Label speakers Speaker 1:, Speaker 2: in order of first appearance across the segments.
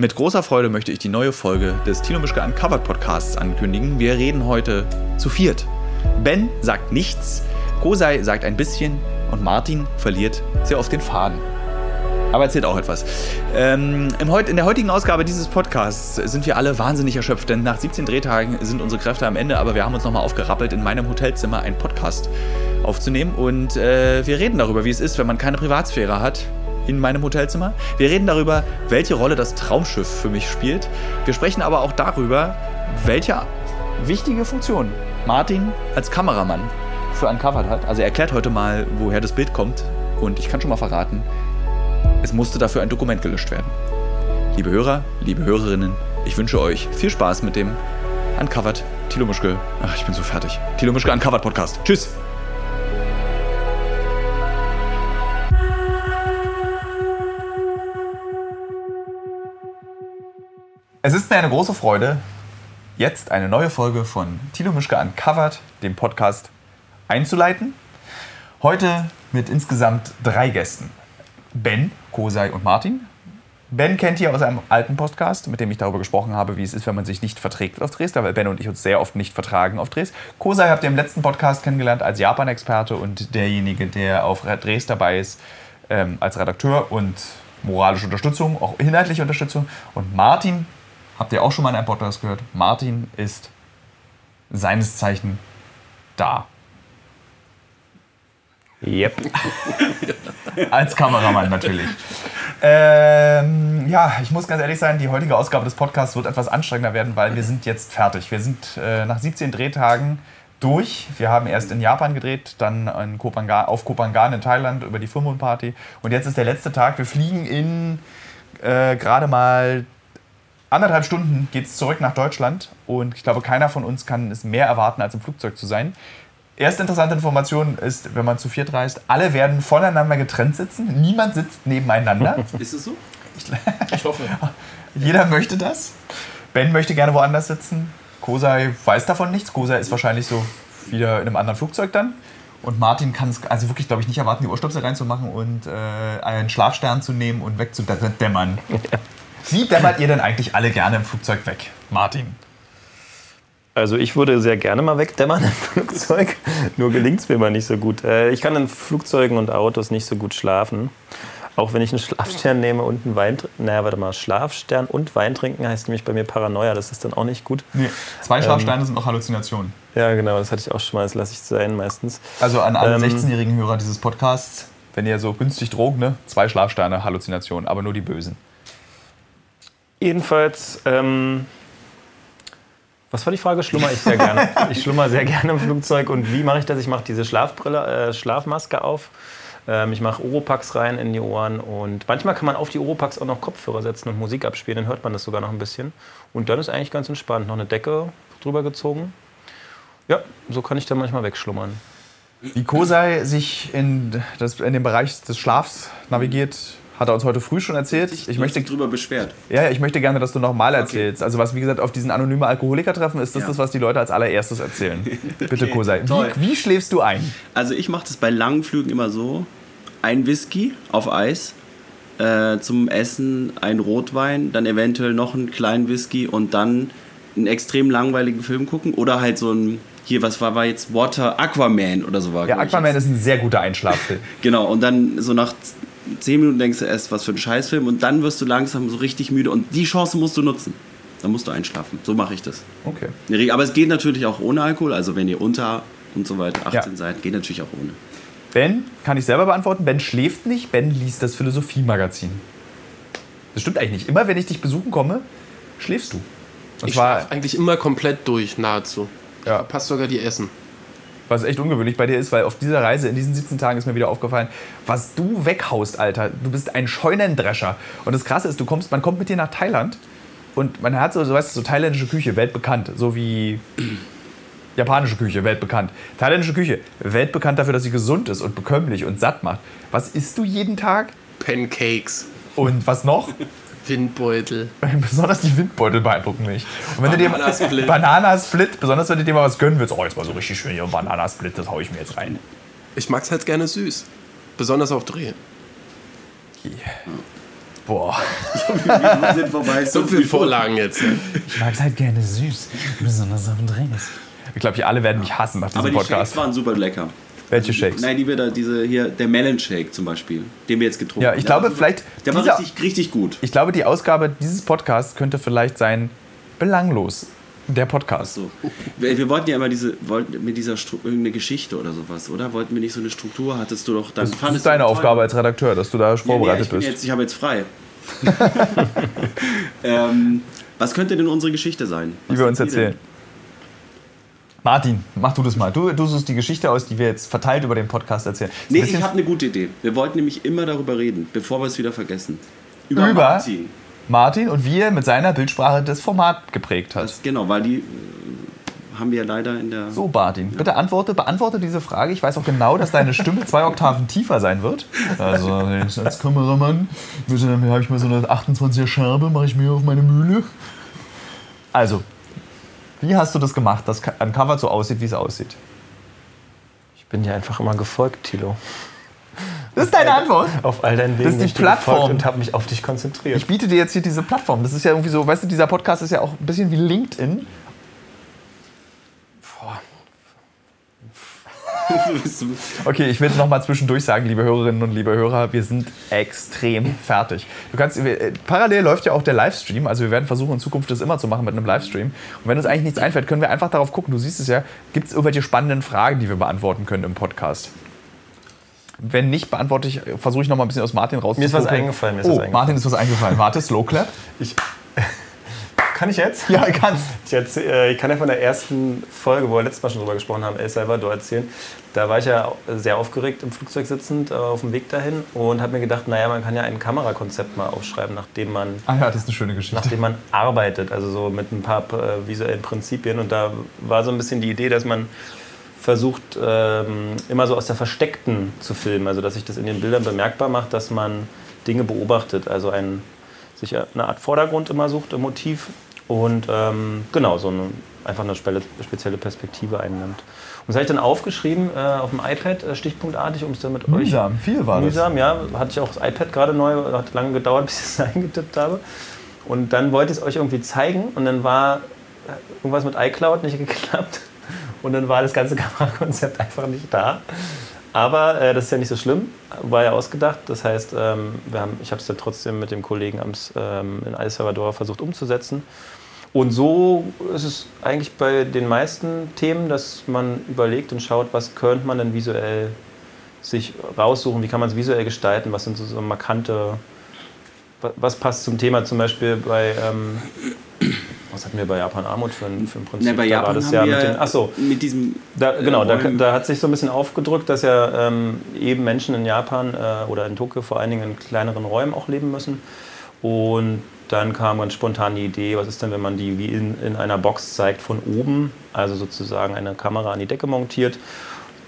Speaker 1: Mit großer Freude möchte ich die neue Folge des Tino Mischke Uncovered Podcasts ankündigen. Wir reden heute zu viert. Ben sagt nichts, Kosei sagt ein bisschen und Martin verliert sehr oft den Faden. Aber erzählt auch etwas. Ähm, in der heutigen Ausgabe dieses Podcasts sind wir alle wahnsinnig erschöpft, denn nach 17 Drehtagen sind unsere Kräfte am Ende, aber wir haben uns nochmal aufgerappelt, in meinem Hotelzimmer einen Podcast aufzunehmen und äh, wir reden darüber, wie es ist, wenn man keine Privatsphäre hat in meinem Hotelzimmer. Wir reden darüber, welche Rolle das Traumschiff für mich spielt. Wir sprechen aber auch darüber, welche wichtige Funktion Martin als Kameramann für Uncovered hat. Also er erklärt heute mal, woher das Bild kommt und ich kann schon mal verraten, es musste dafür ein Dokument gelöscht werden. Liebe Hörer, liebe Hörerinnen, ich wünsche euch viel Spaß mit dem Uncovered Tilo Mischke. Ach, ich bin so fertig. Tilo Mischke Uncovered Podcast. Tschüss. Es ist mir eine große Freude, jetzt eine neue Folge von Tilo Mischke Uncovered, dem Podcast, einzuleiten. Heute mit insgesamt drei Gästen. Ben, Kosei und Martin. Ben kennt ihr aus einem alten Podcast, mit dem ich darüber gesprochen habe, wie es ist, wenn man sich nicht verträgt auf Drehs, weil Ben und ich uns sehr oft nicht vertragen auf Drehs. Kosei habt ihr im letzten Podcast kennengelernt als Japan-Experte und derjenige, der auf Drehs dabei ist, ähm, als Redakteur und moralische Unterstützung, auch inhaltliche Unterstützung. Und Martin habt ihr auch schon mal in einem Podcast gehört. Martin ist seines Zeichen da.
Speaker 2: Yep.
Speaker 1: Als Kameramann natürlich. Ähm, ja, ich muss ganz ehrlich sein, die heutige Ausgabe des Podcasts wird etwas anstrengender werden, weil wir sind jetzt fertig. Wir sind äh, nach 17 Drehtagen durch. Wir haben erst in Japan gedreht, dann in Kopangan, auf Kopangan in Thailand über die Full Party. Und jetzt ist der letzte Tag. Wir fliegen in äh, gerade mal anderthalb Stunden geht es zurück nach Deutschland. Und ich glaube, keiner von uns kann es mehr erwarten, als im Flugzeug zu sein. Erste interessante Information ist, wenn man zu viert reist, alle werden voneinander getrennt sitzen. Niemand sitzt nebeneinander.
Speaker 3: Ist es so?
Speaker 1: Ich, ich hoffe. Jeder möchte das. Ben möchte gerne woanders sitzen. Kosei weiß davon nichts. Kosei ist wahrscheinlich so wieder in einem anderen Flugzeug dann. Und Martin kann es also wirklich, glaube ich, nicht erwarten, die Ohrstöpsel reinzumachen und äh, einen Schlafstern zu nehmen und wegzudämmern. Wie dämmert ihr denn eigentlich alle gerne im Flugzeug weg, Martin?
Speaker 2: Also ich würde sehr gerne mal wegdämmern im Flugzeug, nur gelingt es mir mal nicht so gut. Äh, ich kann in Flugzeugen und Autos nicht so gut schlafen. Auch wenn ich einen Schlafstern nehme und einen Wein trinke. Naja, warte mal, Schlafstern und Wein trinken heißt nämlich bei mir Paranoia. Das ist dann auch nicht gut.
Speaker 1: Nee, zwei Schlafsteine ähm, sind auch Halluzinationen.
Speaker 2: Ja, genau, das hatte ich auch schon mal. Das lasse ich sein meistens.
Speaker 1: Also an alle ähm, 16-jährigen Hörer dieses Podcasts, wenn ihr so günstig drogt, ne? zwei Schlafsteine, Halluzinationen, aber nur die bösen.
Speaker 2: Jedenfalls, ähm, was war die Frage? Schlummer ich sehr gerne. Ich schlummer sehr gerne im Flugzeug. Und wie mache ich das? Ich mache diese Schlafbrille, äh, Schlafmaske auf. Ähm, ich mache Oropax rein in die Ohren. Und manchmal kann man auf die Oropax auch noch Kopfhörer setzen und Musik abspielen. Dann hört man das sogar noch ein bisschen. Und dann ist eigentlich ganz entspannt. Noch eine Decke drüber gezogen. Ja, so kann ich dann manchmal wegschlummern.
Speaker 1: Wie Kosei sich in, das, in den Bereich des Schlafs navigiert, hat er uns heute früh schon erzählt.
Speaker 3: Ich, ich möchte drüber beschwert.
Speaker 1: Ja, ich möchte gerne, dass du nochmal erzählst. Okay. Also was, wie gesagt, auf diesen anonymen Alkoholiker-Treffen ist das ja. das, was die Leute als allererstes erzählen. Bitte, okay. Kosei. Wie, wie, schläfst du ein?
Speaker 3: Also ich mache das bei langen Flügen immer so. Ein Whisky auf Eis, äh, zum Essen ein Rotwein, dann eventuell noch einen kleinen Whisky und dann einen extrem langweiligen Film gucken oder halt so ein hier, was war, war jetzt Water Aquaman oder so war.
Speaker 1: Ja, Aquaman ist ein sehr guter Einschlaffilm.
Speaker 3: genau, und dann so nach zehn Minuten denkst du erst, was für ein Scheißfilm und dann wirst du langsam so richtig müde und die Chance musst du nutzen. Dann musst du einschlafen. So mache ich das.
Speaker 1: Okay.
Speaker 3: Aber es geht natürlich auch ohne Alkohol. Also wenn ihr unter und so weiter 18 ja. seid, geht natürlich auch ohne.
Speaker 1: Ben kann ich selber beantworten. Ben schläft nicht. Ben liest das Philosophie-Magazin. Das stimmt eigentlich nicht. Immer wenn ich dich besuchen komme, schläfst du.
Speaker 4: Und ich schlafe eigentlich immer komplett durch, nahezu. Ja. Passt sogar die Essen
Speaker 1: was echt ungewöhnlich bei dir ist, weil auf dieser Reise in diesen 17 Tagen ist mir wieder aufgefallen, was du weghaust, Alter. Du bist ein Scheunendrescher. Und das Krasse ist, du kommst, man kommt mit dir nach Thailand und man hat so, so, weißt du, so thailändische Küche, weltbekannt, so wie japanische Küche, weltbekannt. Thailändische Küche, weltbekannt dafür, dass sie gesund ist und bekömmlich und satt macht. Was isst du jeden Tag?
Speaker 4: Pancakes.
Speaker 1: Und was noch?
Speaker 4: Windbeutel.
Speaker 1: Besonders die Windbeutel beeindrucken mich. Und wenn Bananasplit. du dir Bananasplit, besonders wenn du dir mal was gönnen willst, oh, jetzt mal so richtig schön hier Bananasplit, das haue ich mir jetzt rein.
Speaker 4: Ich mag es halt gerne süß. Besonders auf Dreh.
Speaker 1: Yeah. Boah.
Speaker 3: Wir sind vorbei.
Speaker 4: So viele Vorlagen jetzt.
Speaker 1: Ich mag es halt gerne süß, besonders auf dem Drinks. Ich glaube, wir alle werden mich hassen nach diesem
Speaker 3: Aber die
Speaker 1: Podcast.
Speaker 3: Shakes waren super lecker.
Speaker 1: Welche Shakes?
Speaker 3: Nein, die wir da, diese hier, der Melon Shake zum Beispiel, den wir jetzt getrunken
Speaker 1: Ja,
Speaker 3: haben.
Speaker 1: ich
Speaker 3: Der
Speaker 1: glaube,
Speaker 3: war super-
Speaker 1: vielleicht
Speaker 3: Der war
Speaker 1: dieser-
Speaker 3: richtig, richtig gut.
Speaker 1: Ich glaube, die Ausgabe dieses Podcasts könnte vielleicht sein belanglos. Der Podcast.
Speaker 3: So. Wir, wir wollten ja immer diese, wollten mit dieser Stru irgendeine Geschichte oder sowas, oder? Wollten wir nicht so eine Struktur? Hattest du doch dann.
Speaker 1: Das ist deine. Aufgabe als Redakteur, dass du da
Speaker 3: Ja, nee,
Speaker 1: vorbereitet
Speaker 3: ich
Speaker 1: bist.
Speaker 3: Jetzt, ich habe jetzt frei. ähm, was könnte denn unsere Geschichte sein?
Speaker 1: die
Speaker 3: Was
Speaker 1: wir uns
Speaker 3: ihr denn?
Speaker 1: Martin, mach du das mal. Du, du suchst die Geschichte aus, die wir jetzt verteilt über den Podcast erzählen. Ein
Speaker 3: Nee, ich habe eine gute Idee. Wir wollten nämlich immer darüber reden, bevor wir es wieder vergessen. Über,
Speaker 1: Über?
Speaker 3: Martin.
Speaker 1: Martin und wie er mit seiner Bildsprache das Format geprägt hat.
Speaker 3: Das, genau, weil die äh, haben wir ja leider in der.
Speaker 1: So, Martin, bitte antworte, beantworte diese Frage. Ich weiß auch genau, dass deine Stimme zwei Oktaven tiefer sein wird. Also, als Kameramann habe ich mal so eine 28er Scherbe, mache ich mir auf meine Mühle. Also, wie hast du das gemacht, dass ein Cover so aussieht, wie es aussieht?
Speaker 5: Ich bin dir einfach immer gefolgt, Tilo.
Speaker 1: Das ist deine Antwort.
Speaker 5: Auf all deinen Wegen
Speaker 1: Das ist die Plattform.
Speaker 5: und habe mich auf dich konzentriert.
Speaker 1: Ich biete dir jetzt hier diese Plattform. Das ist ja irgendwie so, weißt du, dieser Podcast ist ja auch ein bisschen wie LinkedIn. Okay, ich will es nochmal zwischendurch sagen, liebe Hörerinnen und liebe Hörer, wir sind extrem fertig. Du kannst, wir, äh, parallel läuft ja auch der Livestream, also wir werden versuchen in Zukunft das immer zu machen mit einem Livestream. Und wenn uns eigentlich nichts einfällt, können wir einfach darauf gucken, du siehst es ja, gibt es irgendwelche spannenden Fragen, die wir beantworten können im Podcast? Wenn nicht, beantworte ich, versuche ich noch mal ein bisschen aus Martin rauszuholen.
Speaker 5: Mir ist was eingefallen, mir ist
Speaker 1: oh,
Speaker 5: was eingefallen.
Speaker 1: Martin ist was eingefallen. Warte, Slow Clap.
Speaker 5: Kann ich jetzt?
Speaker 1: Ja, ich kann's.
Speaker 5: Ich, erzähl, äh, ich kann ja von der ersten Folge, wo wir letztes Mal schon drüber gesprochen haben, El Salvador erzählen. Da war ich ja sehr aufgeregt im Flugzeug sitzend äh, auf dem Weg dahin und habe mir gedacht, naja, man kann ja ein Kamerakonzept mal aufschreiben, nachdem man,
Speaker 1: Ah ja, das ist eine schöne Geschichte.
Speaker 5: nachdem man arbeitet, also so mit ein paar äh, visuellen Prinzipien. Und da war so ein bisschen die Idee, dass man versucht, ähm, immer so aus der Versteckten zu filmen. Also dass sich das in den Bildern bemerkbar macht, dass man Dinge beobachtet. Also ein, sich eine Art Vordergrund immer sucht im Motiv und ähm, genau, so eine, einfach eine spezielle Perspektive einnimmt. Und das habe ich dann aufgeschrieben äh, auf dem iPad, äh, stichpunktartig, um es dann mit euch...
Speaker 1: Mühsam, viel war das.
Speaker 5: Mühsam, ja. Hatte ich auch das iPad gerade neu, hat lange gedauert, bis ich es eingetippt habe. Und dann wollte ich es euch irgendwie zeigen und dann war äh, irgendwas mit iCloud nicht geklappt. Und dann war das ganze Kamerakonzept einfach nicht da. Aber äh, das ist ja nicht so schlimm, war ja ausgedacht. Das heißt, ähm, wir haben, ich habe es dann trotzdem mit dem Kollegen ams, ähm, in El Salvador versucht umzusetzen. Und so ist es eigentlich bei den meisten Themen, dass man überlegt und schaut, was könnte man denn visuell sich raussuchen, wie kann man es visuell gestalten, was sind so, so markante, wa- was passt zum Thema zum Beispiel bei, ähm, was hatten wir bei Japan Armut für ein, für ein Prinzip?
Speaker 3: Ne, bei
Speaker 5: Da
Speaker 3: Japan
Speaker 5: war das ja mit den, ach so,
Speaker 3: mit diesem
Speaker 5: da, genau, da, da hat sich so ein bisschen aufgedrückt, dass ja ähm, eben Menschen in Japan äh, oder in Tokio vor allen Dingen in kleineren Räumen auch leben müssen. Und dann kam ganz spontan die Idee, was ist denn, wenn man die wie in, in einer Box zeigt von oben, also sozusagen eine Kamera an die Decke montiert,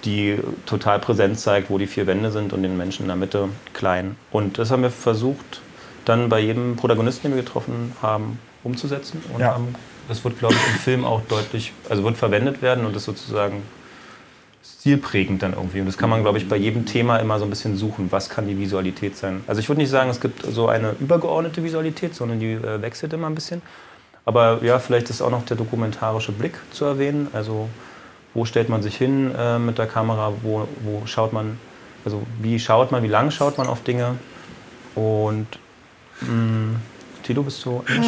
Speaker 5: die total präsent zeigt, wo die vier Wände sind und den Menschen in der Mitte klein. Und das haben wir versucht, dann bei jedem Protagonisten, den wir getroffen haben, umzusetzen. Und
Speaker 1: Ja.
Speaker 5: haben, das wird, glaube ich, im Film auch deutlich, also wird verwendet werden und ist sozusagen stilprägend dann irgendwie. Und das kann man, glaube ich, bei jedem Thema immer so ein bisschen suchen. Was kann die Visualität sein? Also ich würde nicht sagen, es gibt so eine übergeordnete Visualität, sondern die äh, wechselt immer ein bisschen. Aber ja, vielleicht ist auch noch der dokumentarische Blick zu erwähnen. Also wo stellt man sich hin äh, mit der Kamera? Wo, wo schaut man, also wie schaut man, wie lang schaut man auf Dinge? Und mh, Tilo, bist du
Speaker 1: Ich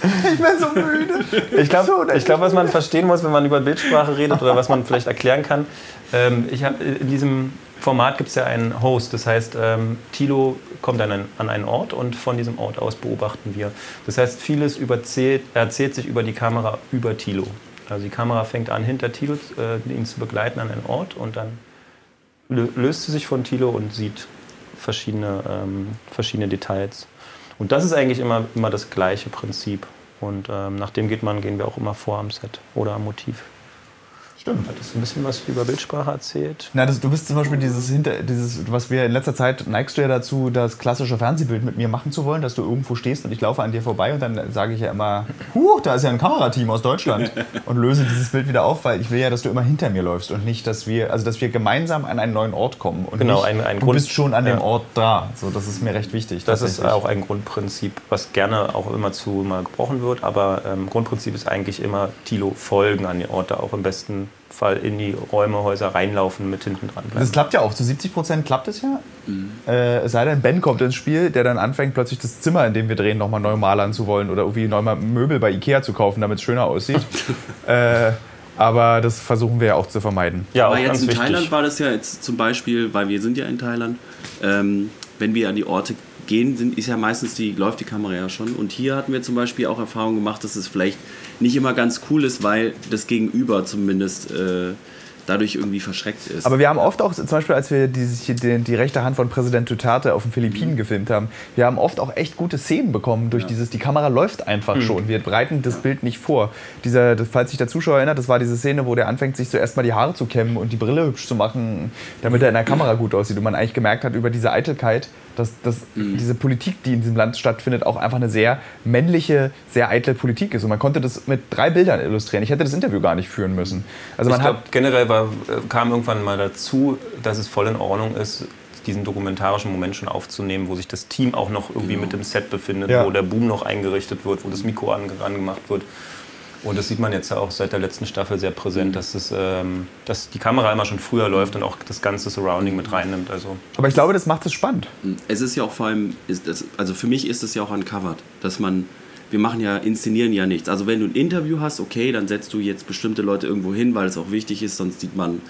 Speaker 1: bin so müde.
Speaker 5: Ich glaube, ich glaub, was man verstehen muss, wenn man über Bildsprache redet oder was man vielleicht erklären kann, ähm, ich hab, in diesem Format gibt es ja einen Host. Das heißt, ähm, Tilo kommt an einen, an einen Ort und von diesem Ort aus beobachten wir. Das heißt, vieles überzählt, erzählt sich über die Kamera über Tilo. Also die Kamera fängt an, hinter Tilo äh, ihn zu begleiten an einen Ort und dann lö- löst sie sich von Tilo und sieht verschiedene, ähm, verschiedene Details. Und das ist eigentlich immer, immer das gleiche Prinzip. Und ähm, nach dem geht man, gehen wir auch immer vor am Set oder am Motiv. Stimmt. Hattest du ein bisschen was über Bildsprache erzählt?
Speaker 1: Na, das, du bist zum Beispiel dieses, hinter, dieses, was wir in letzter Zeit neigst du ja dazu, das klassische Fernsehbild mit mir machen zu wollen, dass du irgendwo stehst und ich laufe an dir vorbei und dann sage ich ja immer, huh, da ist ja ein Kamerateam aus Deutschland und löse dieses Bild wieder auf, weil ich will ja, dass du immer hinter mir läufst und nicht, dass wir, also dass wir gemeinsam an einen neuen Ort kommen und
Speaker 5: genau,
Speaker 1: nicht,
Speaker 5: ein, ein
Speaker 1: du
Speaker 5: Grund,
Speaker 1: bist schon an dem
Speaker 5: ja.
Speaker 1: Ort da. So, das ist mir recht wichtig.
Speaker 5: Das ist auch ein Grundprinzip, was gerne auch immer zu mal gebrochen wird, aber ähm, Grundprinzip ist eigentlich immer Tilo folgen an die Orte, auch im besten Fall in die Räume, Häuser reinlaufen, mit hinten dran bleiben.
Speaker 1: Das klappt ja auch. Zu 70 Prozent klappt es ja. Äh, es sei denn, Ben kommt ins Spiel, der dann anfängt, plötzlich das Zimmer, in dem wir drehen, nochmal neu malern zu wollen oder irgendwie neu mal Möbel bei Ikea zu kaufen, damit es schöner aussieht. äh, aber das versuchen wir ja auch zu vermeiden.
Speaker 5: ja, auch
Speaker 3: Aber jetzt
Speaker 5: ganz
Speaker 3: in
Speaker 5: wichtig.
Speaker 3: Thailand war das ja jetzt zum Beispiel, weil wir sind ja in Thailand, ähm, wenn wir an die Orte gehen, sind, ist ja meistens die, läuft die Kamera ja schon. Und hier hatten wir zum Beispiel auch Erfahrung gemacht, dass es vielleicht nicht immer ganz cool ist, weil das Gegenüber zumindest äh, dadurch irgendwie verschreckt ist.
Speaker 1: Aber wir haben oft auch, zum Beispiel, als wir die, die, die rechte Hand von Präsident Duterte auf den Philippinen gefilmt haben, wir haben oft auch echt gute Szenen bekommen durch dieses, die Kamera läuft einfach schon. Wir bereiten das Bild nicht vor. Dieser, falls sich der Zuschauer erinnert, das war diese Szene, wo der anfängt, sich zuerst mal die Haare zu kämmen und die Brille hübsch zu machen, damit er in der Kamera gut aussieht. Und man eigentlich gemerkt hat über diese Eitelkeit, dass, dass diese Politik, die in diesem Land stattfindet, auch einfach eine sehr männliche, sehr eitle Politik ist. Und man konnte das mit drei Bildern illustrieren. Ich hätte das Interview gar nicht führen müssen. Also man
Speaker 5: ich glaube, generell war, äh, kam irgendwann mal dazu, dass es voll in Ordnung ist, diesen dokumentarischen Moment schon aufzunehmen, wo sich das Team auch noch irgendwie mit im Set befindet,
Speaker 1: Ja.
Speaker 5: wo der Boom noch eingerichtet wird, wo das Mikro an, angemacht wird. Und das sieht man jetzt ja auch seit der letzten Staffel sehr präsent, dass, es, ähm, dass die Kamera immer schon früher läuft und auch das ganze Surrounding mit reinnimmt. Also
Speaker 1: aber ich glaube, das macht es spannend.
Speaker 3: Es ist ja auch vor allem, ist das, also für mich ist es ja auch uncovered, dass man, wir machen ja, inszenieren ja nichts. Also wenn du ein Interview hast, okay, dann setzt du jetzt bestimmte Leute irgendwo hin, weil es auch wichtig ist, sonst sieht man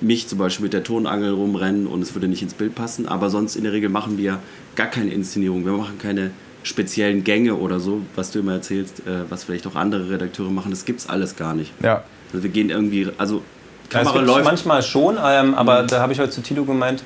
Speaker 3: mich zum Beispiel mit der Tonangel rumrennen und es würde nicht ins Bild passen. Aber sonst in der Regel machen wir gar keine Inszenierung. Wir machen keine speziellen Gänge oder so, was du immer erzählst, äh, was vielleicht auch andere Redakteure machen. Das gibt's alles gar nicht.
Speaker 1: Ja.
Speaker 3: Also wir gehen irgendwie, also
Speaker 5: es
Speaker 3: Kamera
Speaker 5: gibt
Speaker 3: läuft.
Speaker 5: manchmal schon, ähm, aber da habe ich heute zu Tilo gemeint,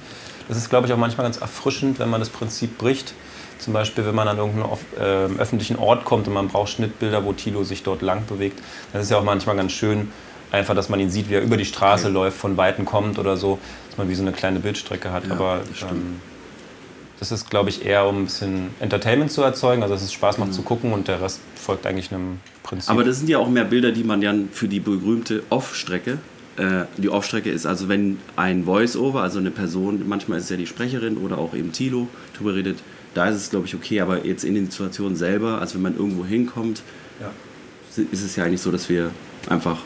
Speaker 5: das ist, glaube ich, auch manchmal ganz erfrischend, wenn man das Prinzip bricht. Zum Beispiel, wenn man an irgendeinen ähm, öffentlichen Ort kommt und man braucht Schnittbilder, wo Tilo sich dort lang bewegt. Das ist ja auch manchmal ganz schön, einfach, dass man ihn sieht, wie er über die Straße läuft, von Weitem kommt oder so, dass man wie so eine kleine Bildstrecke hat.
Speaker 3: Ja,
Speaker 5: aber ähm, das ist, glaube ich, eher um ein bisschen Entertainment zu erzeugen, also dass es Spaß macht zu gucken und der Rest folgt eigentlich einem Prinzip.
Speaker 3: Aber das sind ja auch mehr Bilder, die man dann für die berühmte Off-Strecke. Äh, die Off-Strecke ist also, wenn ein Voice-Over, also eine Person, manchmal ist es ja die Sprecherin oder auch eben Tilo drüber redet, da ist es, glaube ich, okay. Aber jetzt in den Situationen selber, also wenn man irgendwo hinkommt,
Speaker 5: Ja.
Speaker 3: ist es ja eigentlich so, dass wir einfach.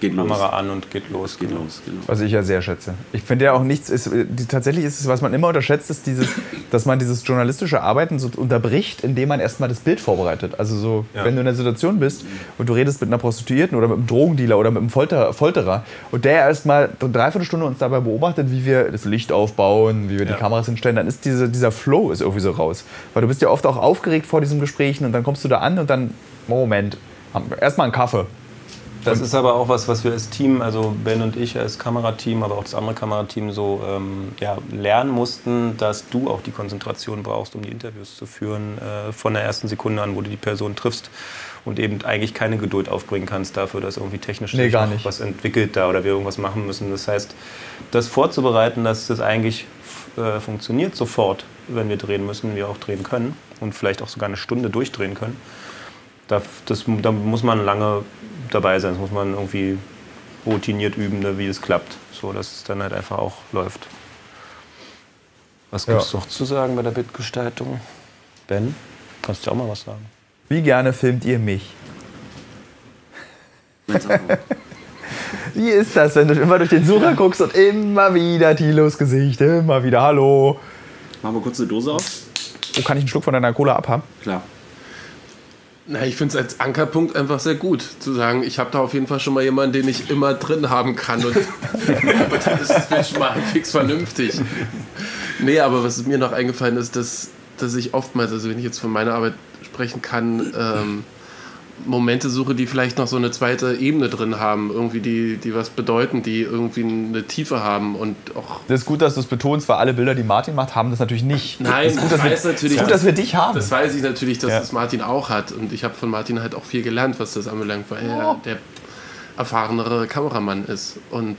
Speaker 3: Geht los.
Speaker 5: Kamera an und geht los.
Speaker 3: Geht
Speaker 5: genau.
Speaker 3: los, genau.
Speaker 1: Was ich ja sehr schätze. Ich finde ja auch nichts, ist, die, tatsächlich ist es, was man immer unterschätzt, ist dieses, dass man dieses journalistische Arbeiten so unterbricht, indem man erstmal das Bild vorbereitet. Also so,
Speaker 5: Ja.
Speaker 1: wenn du in einer Situation bist und du redest mit einer Prostituierten oder mit einem Drogendealer oder mit einem Folter, Folterer und der erstmal eine Dreiviertelstunde uns dabei beobachtet, wie wir das Licht aufbauen, wie wir die
Speaker 5: Ja.
Speaker 1: Kameras hinstellen, dann ist diese, dieser Flow ist irgendwie so raus. Weil du bist ja oft auch aufgeregt vor diesen Gesprächen und dann kommst du da an und dann, Moment, erstmal einen Kaffee.
Speaker 5: Das ist aber auch was, was wir als Team, also Ben und ich als Kamerateam, aber auch das andere Kamerateam so ähm, ja, lernen mussten, dass du auch die Konzentration brauchst, um die Interviews zu führen, äh, von der ersten Sekunde an, wo du die Person triffst und eben eigentlich keine Geduld aufbringen kannst dafür, dass irgendwie technisch
Speaker 1: Nee, gar nicht.
Speaker 5: was entwickelt da oder wir irgendwas machen müssen. Das heißt, das vorzubereiten, dass das eigentlich äh, funktioniert sofort, wenn wir drehen müssen, wir auch drehen können und vielleicht auch sogar eine Stunde durchdrehen können. Da, das, da muss man lange dabei sein. Das muss man irgendwie routiniert üben, ne, wie es klappt. So, dass es dann halt einfach auch läuft. Was gibt es
Speaker 1: Ja.
Speaker 5: noch zu sagen bei der Bildgestaltung? Ben, kannst du auch mal was sagen?
Speaker 1: Wie gerne filmt ihr mich? Wie ist das, wenn du immer durch den Sucher guckst und immer wieder Tilos Gesicht, immer wieder Hallo?
Speaker 3: Machen wir kurz eine Dose auf?
Speaker 1: Wo kann ich einen Schluck von deiner Cola abhaben?
Speaker 3: Klar.
Speaker 4: Na, ich finde es als Ankerpunkt einfach sehr gut, zu sagen, ich habe da auf jeden Fall schon mal jemanden, den ich immer drin haben kann. Und, und dann ist das Bild schon mal fix vernünftig. Nee, aber was mir noch eingefallen ist, dass, dass ich oftmals, also wenn ich jetzt von meiner Arbeit sprechen kann, ähm, Momente suche, die vielleicht noch so eine zweite Ebene drin haben, irgendwie die, die was bedeuten, die irgendwie eine Tiefe haben und auch
Speaker 1: Das ist gut, dass du es betonst, weil alle Bilder, die Martin macht, haben das natürlich nicht.
Speaker 4: Nein,
Speaker 1: das ist gut, dass
Speaker 4: ich
Speaker 1: wir,
Speaker 4: weiß natürlich,
Speaker 1: gut, dass wir dich haben.
Speaker 4: Das weiß ich natürlich, dass
Speaker 1: Ja.
Speaker 4: das Martin auch hat. Und ich habe von Martin halt auch viel gelernt, was das anbelangt, weil er, der erfahrenere Kameramann ist. Und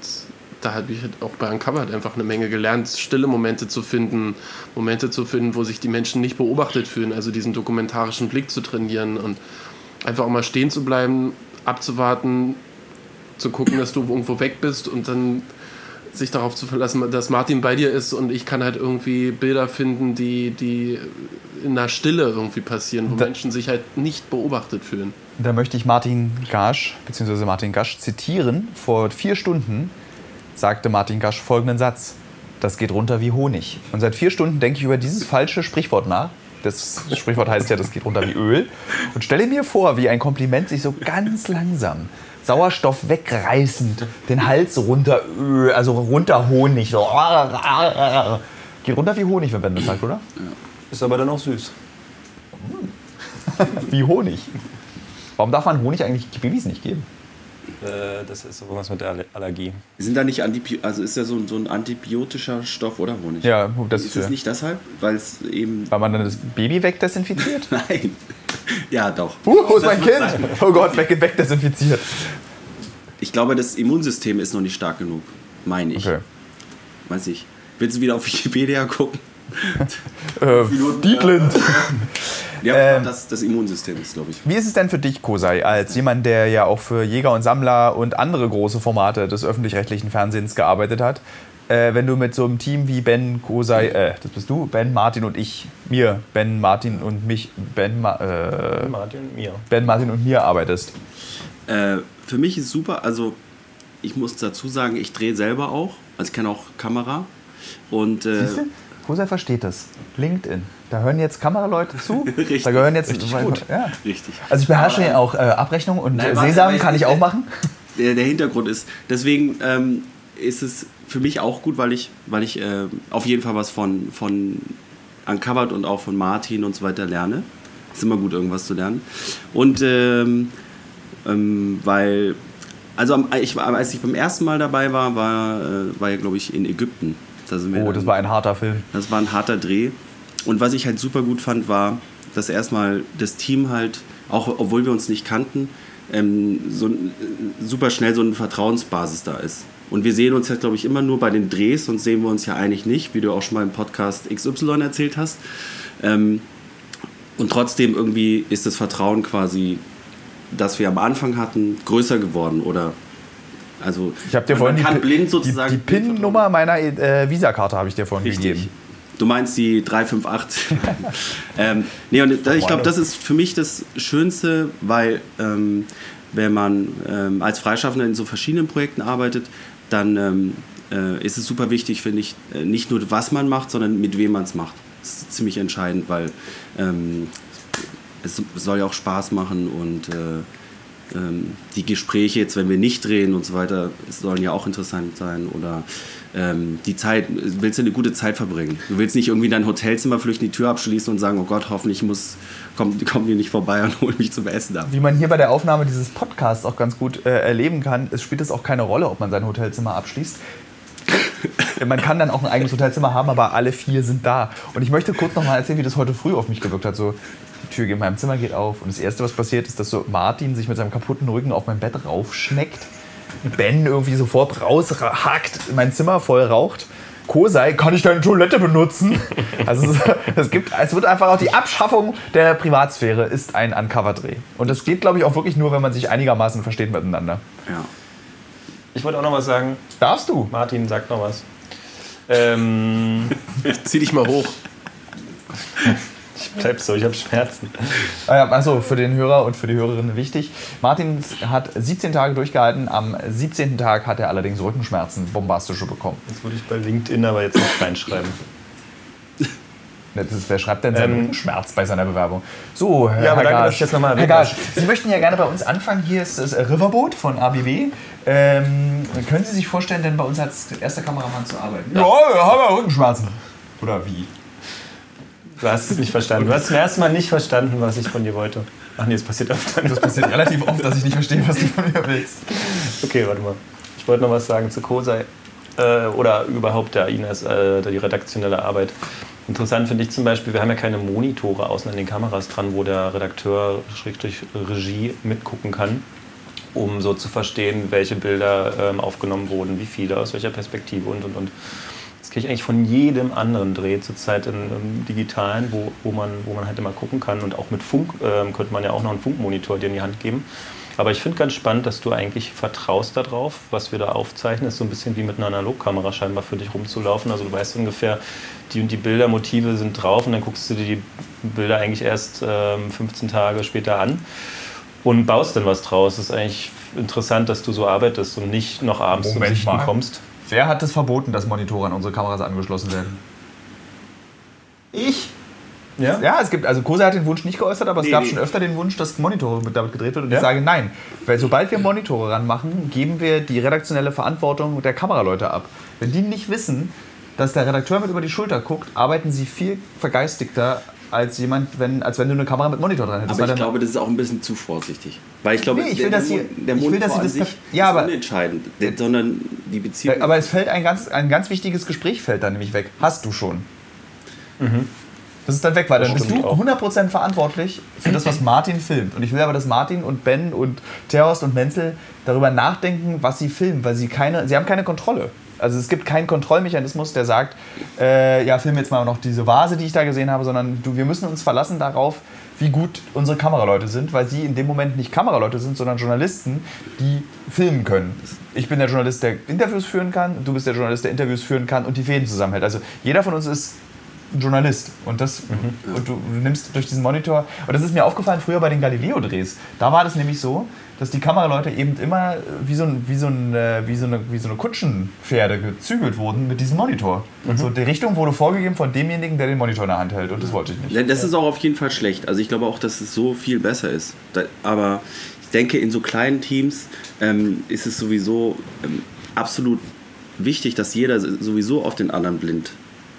Speaker 4: da habe ich halt auch bei Uncovered einfach eine Menge gelernt, stille Momente zu finden, Momente zu finden, wo sich die Menschen nicht beobachtet fühlen, also diesen dokumentarischen Blick zu trainieren und einfach auch mal stehen zu bleiben, abzuwarten, zu gucken, dass du irgendwo weg bist und dann sich darauf zu verlassen, dass Martin bei dir ist und ich kann halt irgendwie Bilder finden, die, die in der Stille irgendwie passieren, wo da, Menschen sich halt nicht beobachtet fühlen.
Speaker 1: Da möchte ich Martin Gasch, beziehungsweise Martin Gasch zitieren. Vor vier Stunden sagte Martin Gasch folgenden Satz. Das geht runter wie Honig. Und seit vier Stunden denke ich über dieses falsche Sprichwort nach. Das Sprichwort heißt ja, das geht runter wie Öl. Und stelle mir vor, wie ein Kompliment sich so ganz langsam Sauerstoff wegreißend, den Hals runter, also runter Honig. So. Geht runter wie Honig, wenn Ben das sagt, oder? Ja.
Speaker 2: Ist aber dann auch süß.
Speaker 1: wie Honig. Warum darf man Honig eigentlich Babys nicht geben?
Speaker 2: Äh, das ist irgendwas mit der Allergie.
Speaker 3: Sind da nicht Antibi also ist ja so ein, so ein antibiotischer Stoff oder Honig?
Speaker 1: Ja, das
Speaker 3: ist es nicht deshalb, weil es eben.
Speaker 1: Weil man dann das Baby wegdesinfiziert?
Speaker 3: Nein. Ja, doch.
Speaker 1: Uh, wo ist mein Kind? Oh Gott, weg, wegdesinfiziert.
Speaker 3: Ich glaube, das Immunsystem ist noch nicht stark genug, meine ich. Okay. Weiß ich. Willst du wieder auf Wikipedia gucken?
Speaker 1: Äh, Dietlind.
Speaker 3: Ja, ähm, das, das Immunsystem ist, glaube ich.
Speaker 1: Wie ist es denn für dich, Kosei, als jemand, der ja auch für Jäger und Sammler und andere große Formate des öffentlich-rechtlichen Fernsehens gearbeitet hat, äh, wenn du mit so einem Team wie Ben, Kosei, äh, das bist du, Ben, Martin und ich, mir, Ben, Martin und mich, Ben, Ma äh, Martin und mir. Ben, Martin und mir arbeitest?
Speaker 3: Äh, für mich ist super, also ich muss dazu sagen, ich drehe selber auch, also ich kann auch Kamera. Und, äh,
Speaker 1: Kosei versteht das. LinkedIn. Da hören jetzt Kameraleute zu. richtig. Da gehören jetzt
Speaker 3: richtig gut. Ja. Richtig.
Speaker 1: Also ich beherrsche ja auch äh, Abrechnung und Nein, Sesam kann ich auch machen.
Speaker 3: Der, der Hintergrund ist, deswegen ähm, ist es für mich auch gut, weil ich, weil ich äh, auf jeden Fall was von, von Uncovered und auch von Martin und so weiter lerne. Ist immer gut, irgendwas zu lernen. Und ähm, ähm, weil, also ich, als ich beim ersten Mal dabei war, war, äh, war ja, glaube ich, in Ägypten.
Speaker 1: Da oh, dann, das war ein harter Film.
Speaker 3: Das war ein harter Dreh. Und was ich halt super gut fand, war, dass erstmal das Team halt, auch obwohl wir uns nicht kannten, ähm, so super schnell so eine Vertrauensbasis da ist. Und wir sehen uns ja, glaube ich, immer nur bei den Drehs, sonst sehen wir uns ja eigentlich nicht, wie du auch schon mal im Podcast XY erzählt hast. Ähm, und trotzdem irgendwie ist das Vertrauen quasi, das wir am Anfang hatten, größer geworden oder also
Speaker 1: ich habe dir vorhin die, blind sozusagen die, die PIN-Nummer meiner äh, Visakarte habe ich dir vorhin Richtig. gegeben.
Speaker 3: Du meinst die 358. ähm, nee, und ich glaube, das ist für mich das Schönste, weil ähm, wenn man ähm, als Freischaffender in so verschiedenen Projekten arbeitet, dann ähm, äh, ist es super wichtig, finde ich, äh, nicht nur was man macht, sondern mit wem man es macht. Das ist ziemlich entscheidend, weil ähm, es soll ja auch Spaß machen und äh, ähm, die Gespräche jetzt, wenn wir nicht drehen und so weiter, sollen ja auch interessant sein oder ähm, die Zeit, willst du eine gute Zeit verbringen. Du willst nicht irgendwie in dein Hotelzimmer flüchten, die Tür abschließen und sagen, oh Gott, hoffentlich muss, kommt, kommt ihr nicht vorbei und hol mich zum Essen ab.
Speaker 1: Wie man hier bei der Aufnahme dieses Podcasts auch ganz gut äh, erleben kann, es spielt es auch keine Rolle, ob man sein Hotelzimmer abschließt. man kann dann auch ein eigenes Hotelzimmer haben, aber alle vier sind da. Und ich möchte kurz noch mal erzählen, wie das heute früh auf mich gewirkt hat. So, Tür in meinem Zimmer geht auf und das Erste, was passiert, ist, dass so Martin sich mit seinem kaputten Rücken auf mein Bett raufschneckt. Ben irgendwie sofort raushackt, mein Zimmer voll raucht. Kosei, kann ich deine Toilette benutzen? Also es, es, gibt, es wird einfach auch die Abschaffung der Privatsphäre ist ein Uncover-Dreh. Und das geht, glaube ich, auch wirklich nur, wenn man sich einigermaßen versteht miteinander.
Speaker 3: Ja.
Speaker 2: Ich wollte auch noch was sagen.
Speaker 1: Darfst du?
Speaker 2: Martin sagt noch was. Ähm,
Speaker 4: Zieh dich mal hoch.
Speaker 2: Ich bleib so, ich habe Schmerzen.
Speaker 1: Also für den Hörer und für die Hörerin wichtig. Martin hat 17 Tage durchgehalten. Am 17. Tag hat er allerdings Rückenschmerzen, bombastische bekommen.
Speaker 2: Das würde ich bei LinkedIn aber jetzt nicht reinschreiben.
Speaker 1: Ist, wer schreibt denn seinen ähm, Schmerz bei seiner Bewerbung? So,
Speaker 2: Herr, ja, aber Herr danke, Gasch, jetzt nochmal
Speaker 1: Herr Gasch, Sie möchten ja gerne bei uns anfangen. Hier ist das Riverboot von ABW. Ähm, können Sie sich vorstellen, denn bei uns als erster Kameramann zu arbeiten?
Speaker 4: Ja, ja haben wir Rückenschmerzen.
Speaker 1: Oder wie?
Speaker 2: Du hast es nicht verstanden. Du hast zum ersten Mal nicht verstanden, was ich von dir wollte. Ach nee, es passiert öfter.
Speaker 1: Das passiert relativ oft, dass ich nicht verstehe, was du von mir willst.
Speaker 2: Okay, warte mal. Ich wollte noch was sagen zu Kosei. Äh, oder überhaupt der Ines, äh, die redaktionelle Arbeit. Interessant finde ich zum Beispiel, wir haben ja keine Monitore außen an den Kameras dran, wo der Redakteur, Schrägstrich Regie mitgucken kann. um so zu verstehen, welche Bilder ähm, aufgenommen wurden, wie viele, aus welcher Perspektive und und und. Kriege ich eigentlich von jedem anderen Dreh zurzeit in, im Digitalen, wo, wo, man, wo man halt immer gucken kann. Und auch mit Funk ähm, könnte man ja auch noch einen Funkmonitor dir in die Hand geben. Aber ich finde ganz spannend, dass du eigentlich vertraust darauf, was wir da aufzeichnen. Ist so ein bisschen wie mit einer Analogkamera scheinbar für dich rumzulaufen. Also du weißt ungefähr, die und die Bildermotive sind drauf und dann guckst du dir die Bilder eigentlich erst ähm, 15 Tage später an und baust dann was draus. Das ist eigentlich interessant, dass du so arbeitest und nicht noch abends
Speaker 1: Moment
Speaker 2: zum Sichten
Speaker 1: mal.
Speaker 2: kommst.
Speaker 1: Wer hat es verboten, dass Monitore an unsere Kameras angeschlossen werden? Ich.
Speaker 2: Ja?
Speaker 1: Ja, es gibt, also Kosa hat den Wunsch nicht geäußert, aber es
Speaker 3: Nee,
Speaker 1: gab
Speaker 3: nee.
Speaker 1: schon öfter den Wunsch, dass Monitore mit damit gedreht wird. Und
Speaker 2: Ja?
Speaker 1: ich sage nein. Weil sobald wir Monitore ranmachen, geben wir die redaktionelle Verantwortung der Kameraleute ab. Wenn die nicht wissen, dass der Redakteur mit über die Schulter guckt, arbeiten sie viel vergeistigter als jemand, wenn, als wenn du eine Kamera mit Monitor dran hättest.
Speaker 3: Aber ich glaube, das ist auch ein bisschen zu vorsichtig. Weil ich glaube,
Speaker 1: Nee, ich will, dass
Speaker 3: der,
Speaker 1: sie-
Speaker 3: der
Speaker 1: ich will,
Speaker 3: Monitor
Speaker 1: dass sie
Speaker 3: an
Speaker 1: das
Speaker 3: sich
Speaker 1: Ja,
Speaker 3: ist
Speaker 1: aber-
Speaker 3: unentscheidend, der- sondern die Beziehung.
Speaker 1: aber es fällt ein ganz, ein ganz wichtiges Gespräch fällt dann nämlich weg. Hast du schon. Das ist dann weg, weil dann bist du
Speaker 2: stimmt auch.
Speaker 1: 100% verantwortlich für das, was Martin filmt. Und ich will aber, dass Martin und Ben und Terhorst und Menzel darüber nachdenken, was sie filmen, weil sie keine, sie haben keine Kontrolle. Also es gibt keinen Kontrollmechanismus, der sagt, äh, ja, film jetzt mal noch diese Vase, die ich da gesehen habe, sondern du, wir müssen uns verlassen darauf, wie gut unsere Kameraleute sind, weil sie in dem Moment nicht Kameraleute sind, sondern Journalisten, die filmen können. Ich bin der Journalist, der Interviews führen kann, du bist der Journalist, der Interviews führen kann und die Fäden zusammenhält. Also jeder von uns ist Journalist und das und du, du nimmst durch diesen Monitor und das ist mir aufgefallen früher bei den Galileo Drehs da war das nämlich so dass die Kameraleute eben immer äh, wie so ein wie so ein äh, wie so eine wie so eine Kutschenpferde gezügelt wurden mit diesem Monitor so die Richtung wurde vorgegeben von demjenigen der den Monitor in der Hand hält und das wollte ich nicht
Speaker 3: Das ist auch auf jeden Fall schlecht. Also ich glaube auch, dass es so viel besser ist. Aber ich denke, in so kleinen Teams ähm, ist es sowieso ähm, absolut wichtig, dass jeder sowieso auf den anderen blind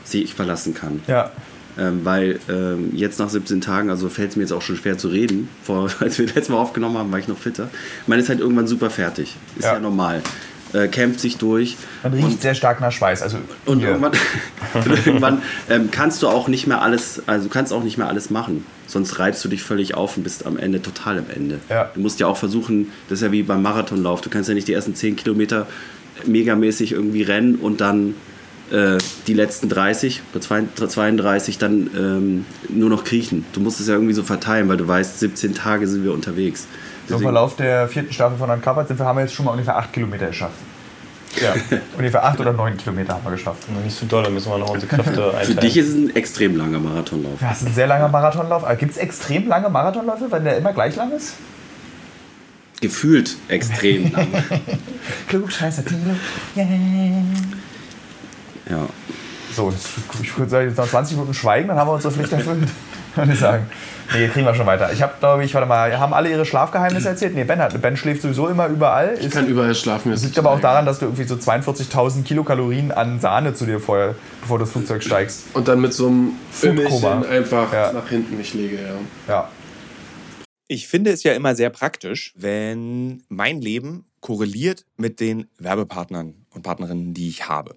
Speaker 3: sich verlassen kann.
Speaker 1: ja
Speaker 3: Ähm, weil ähm, jetzt nach 17 Tagen, also fällt es mir jetzt auch schon schwer zu reden. Vor, als wir letztes Mal aufgenommen haben, war ich noch fitter. Man ist halt irgendwann super fertig. Ist ja,
Speaker 1: Ja.
Speaker 3: normal. Äh, kämpft sich durch.
Speaker 1: man riecht sehr stark nach Schweiß also
Speaker 3: Und
Speaker 1: hier.
Speaker 3: irgendwann, und irgendwann ähm, kannst du auch nicht mehr alles, also du kannst auch nicht mehr alles machen. Sonst reibst du dich völlig auf und bist am Ende total am Ende.
Speaker 1: Ja.
Speaker 3: Du musst ja auch versuchen, das ist ja wie beim Marathonlauf, du kannst ja nicht die ersten 10 Kilometer megamäßig irgendwie rennen und dann äh, die letzten 30 oder 32 dann ähm, nur noch kriechen. Du musst es ja irgendwie so verteilen, weil du weißt, 17 Tage sind wir unterwegs.
Speaker 1: im Verlauf der vierten Staffel von Uncovered sind wir, haben wir jetzt schon mal ungefähr acht Kilometer geschafft ja ungefähr acht oder neun Kilometer haben wir geschafft
Speaker 2: Nicht so doll, da müssen wir noch unsere Kräfte
Speaker 3: Für
Speaker 2: einteilen.
Speaker 3: dich ist es ein extrem langer Marathonlauf.
Speaker 1: Ja, das ist ein sehr langer Marathonlauf. Gibt es extrem lange Marathonläufe, wenn der immer gleich lang ist?
Speaker 3: Gefühlt extrem lang.
Speaker 1: Klugscheißer Tilo. Yeah.
Speaker 3: Ja.
Speaker 1: So, jetzt, ich würde sagen, jetzt noch 20 Minuten schweigen, dann haben wir unsere Pflicht erfüllt. Würde ich sagen. Nee, kriegen wir schon weiter. Ich habe, glaube ich, warte mal, haben alle ihre Schlafgeheimnisse erzählt? Nee, Ben, hat, Ben schläft sowieso immer überall.
Speaker 4: Ich
Speaker 1: Ist,
Speaker 4: kann überall schlafen.
Speaker 1: das liegt aber auch daran, dass du irgendwie so 42.000 Kilokalorien an Sahne zu dir vorher, bevor du das Flugzeug steigst.
Speaker 4: Und dann mit so einem
Speaker 1: Foodkoma.
Speaker 4: Fimmelchen einfach
Speaker 1: Ja.
Speaker 4: nach hinten mich lege, ja.
Speaker 1: Ja.
Speaker 6: Ich finde es ja immer sehr praktisch, wenn mein Leben korreliert mit den Werbepartnern und Partnerinnen, die ich habe.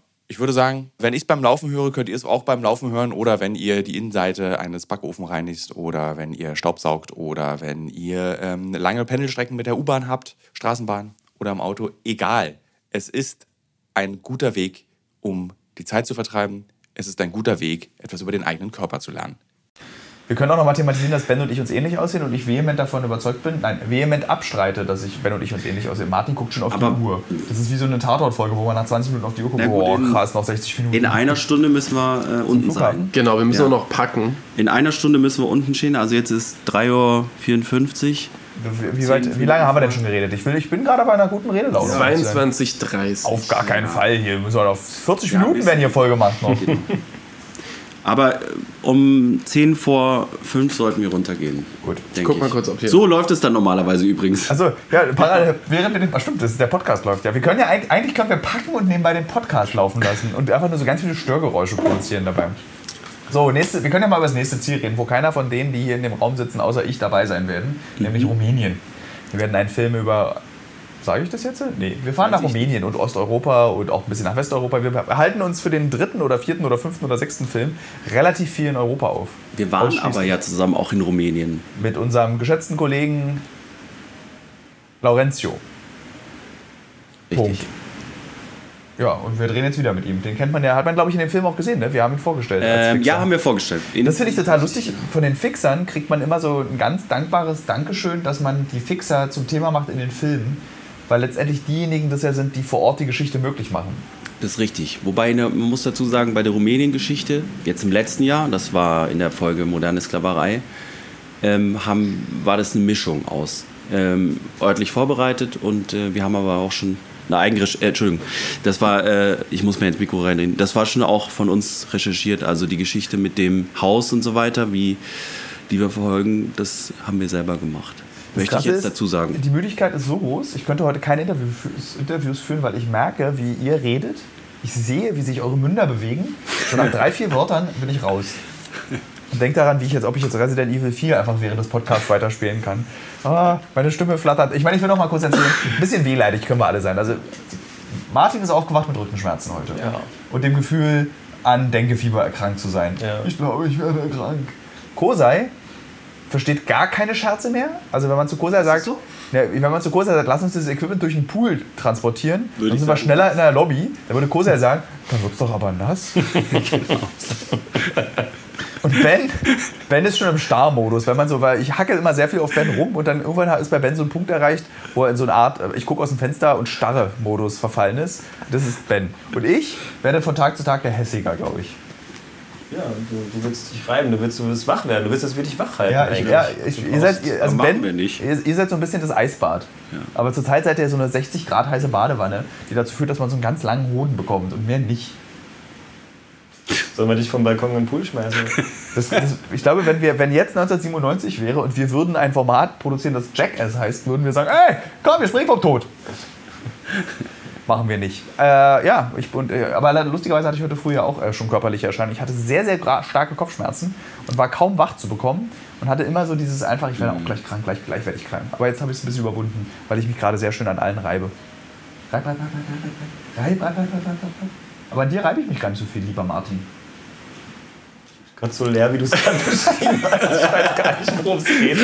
Speaker 6: ich würde sagen, wenn ich es beim Laufen höre, könnt ihr es auch beim Laufen hören oder wenn ihr die Innenseite eines Backofen reinigt oder wenn ihr Staubsaugt oder wenn ihr ähm, lange Pendelstrecken mit der U-Bahn habt, Straßenbahn oder im Auto. Egal. Es ist ein guter Weg, um die Zeit zu vertreiben. Es ist ein guter Weg, etwas über den eigenen Körper zu lernen.
Speaker 1: Wir können auch noch mathematisieren, dass Ben und ich uns ähnlich aussehen und ich vehement davon überzeugt bin, nein, vehement abstreite, dass ich Ben und ich uns ähnlich aussehen. Martin guckt schon auf
Speaker 3: Aber-
Speaker 1: die Uhr. Das ist wie so eine Tatortfolge, wo man nach 20 Minuten auf die Uhr guckt, boah,
Speaker 3: in-
Speaker 1: krass, noch 60 Minuten.
Speaker 3: In einer Stunde müssen wir äh, unten sein.
Speaker 4: Genau, wir müssen
Speaker 3: Ja.
Speaker 4: auch noch packen.
Speaker 3: In einer Stunde müssen wir unten stehen. Also jetzt ist 3.54 Uhr.
Speaker 1: Wie, weit, wie lange haben wir denn schon geredet? Ich, will, ich bin gerade bei einer guten Redelaune.
Speaker 4: 22.30
Speaker 1: Auf gar keinen Fall hier. Wir müssen auf 40
Speaker 3: Ja,
Speaker 1: Minuten werden hier voll gemacht noch.
Speaker 3: Aber äh, um 10 vor 5 sollten wir runtergehen.
Speaker 1: Gut.
Speaker 3: denke
Speaker 4: Guck mal
Speaker 3: ich.
Speaker 4: kurz, ob hier-
Speaker 3: So läuft es dann normalerweise übrigens.
Speaker 1: Also, ja, parallel, während wir den, ah, stimmt, das ist, der Podcast läuft ja. Wir können ja eigentlich, können wir packen und nebenbei den Podcast laufen lassen und einfach nur so ganz viele Störgeräusche produzieren dabei. So, nächste, wir können ja mal über das nächste Ziel reden, wo keiner von denen, die hier in dem Raum sitzen, außer ich dabei sein werden, nämlich Rumänien. Wir werden einen Film über. Sage ich das jetzt? Nee, wir fahren nach Rumänien und Osteuropa und auch ein bisschen nach Westeuropa. Wir halten uns für den dritten oder vierten oder fünften oder sechsten Film relativ viel in Europa auf.
Speaker 3: Wir waren aber ja zusammen auch in Rumänien.
Speaker 1: Mit unserem geschätzten Kollegen Laurentio.
Speaker 3: Richtig.
Speaker 1: Punkt. Ja, und wir drehen jetzt wieder mit ihm. Den kennt man ja, hat man glaube ich in dem Film auch gesehen, ne? Wir haben ihn vorgestellt.
Speaker 3: Ähm, ja, haben wir vorgestellt. In-
Speaker 1: Das finde ich total lustig. Von den Fixern kriegt man immer so ein ganz dankbares Dankeschön, dass man die Fixer zum Thema macht in den Filmen. Weil letztendlich diejenigen das ja sind, die vor Ort die Geschichte möglich machen.
Speaker 3: Das ist richtig. Wobei, ne, man muss dazu sagen, bei der Rumänien-Geschichte, jetzt im letzten Jahr, das war in der Folge Moderne Sklaverei, ähm, haben, war das eine Mischung aus ähm, örtlich vorbereitet und äh, wir haben aber auch schon eine äh, Entschuldigung, das war, äh, ich muss mir ins Mikro reinreden, das war schon auch von uns recherchiert, also die Geschichte mit dem Haus und so weiter, wie die wir verfolgen, das haben wir selber gemacht. Möchte ich jetzt
Speaker 1: ist,
Speaker 3: dazu sagen.
Speaker 1: Die Müdigkeit ist so groß, ich könnte heute keine Interview, Interviews führen, weil ich merke, wie ihr redet. Ich sehe, wie sich eure Münder bewegen. Schon nach drei, vier Wörtern bin ich raus. Und denke daran, wie ich jetzt, ob ich jetzt Resident Evil 4 einfach während des Podcasts weiterspielen kann. Ah, meine Stimme flattert. Ich meine, ich will noch mal kurz erzählen, ein bisschen wehleidig können wir alle sein. Also, Martin ist aufgewacht mit Rückenschmerzen heute.
Speaker 2: Ja.
Speaker 1: Und dem Gefühl, an Denkefieber erkrankt zu sein.
Speaker 2: Ja.
Speaker 1: Ich glaube, ich werde krank. Kosei versteht gar keine Scherze mehr. Also wenn man zu Kosei sagt,
Speaker 3: so?
Speaker 1: ja, wenn man zu Kosei sagt, lass uns dieses Equipment durch den Pool transportieren,
Speaker 3: Würde
Speaker 1: dann sind wir schneller in der Lobby. Dann würde Kosei sagen, dann wird's doch aber nass. Und Ben, Ben ist schon im Starrmodus, wenn man so, weil ich hacke immer sehr viel auf Ben rum und dann irgendwann ist bei Ben so ein Punkt erreicht, wo er in so eine Art, ich gucke aus dem Fenster und starre Modus verfallen ist. Das ist Ben. Und ich werde von Tag zu Tag der Hässiger, glaube ich.
Speaker 2: Ja, du, du willst dich reiben, du willst, du willst wach werden, du willst das wirklich wach halten.
Speaker 1: Ja, ich,
Speaker 2: eigentlich.
Speaker 1: ja ich, ihr seid, ihr, also
Speaker 3: machen
Speaker 1: Ben,
Speaker 3: wir nicht.
Speaker 1: Ihr, ihr seid so ein bisschen das Eisbad. Aber zurzeit seid ihr so eine 60 Grad heiße Badewanne, die dazu führt, dass man so einen ganz langen Hoden bekommt und mehr nicht.
Speaker 2: Sollen wir dich vom Balkon in den Pool schmeißen?
Speaker 1: Das, das, ich glaube, wenn, wir, wenn jetzt 1997 wäre und wir würden ein Format produzieren, das Jackass heißt, würden wir sagen, ey, komm, wir springen vom Tod. Machen wir nicht. Äh, ja, ich, und, äh, aber lustigerweise hatte ich heute früh ja auch äh, schon körperliche Erscheinungen. Ich hatte sehr, sehr starke Kopfschmerzen und war kaum wach zu bekommen und hatte immer so dieses einfach, ich werde auch gleich krank, gleich, gleich werde ich krank. Aber jetzt habe ich es ein bisschen überwunden, weil ich mich gerade sehr schön an allen reibe. Reib, reib, reib, reib, reib, reib, reib, reib, reib, reib, reib, reib. Aber an dir reibe ich mich gar nicht so viel, lieber Martin.
Speaker 5: Gerade so leer, wie du es gerade beschrieben hast. Ich weiß gar nicht, worum es geht.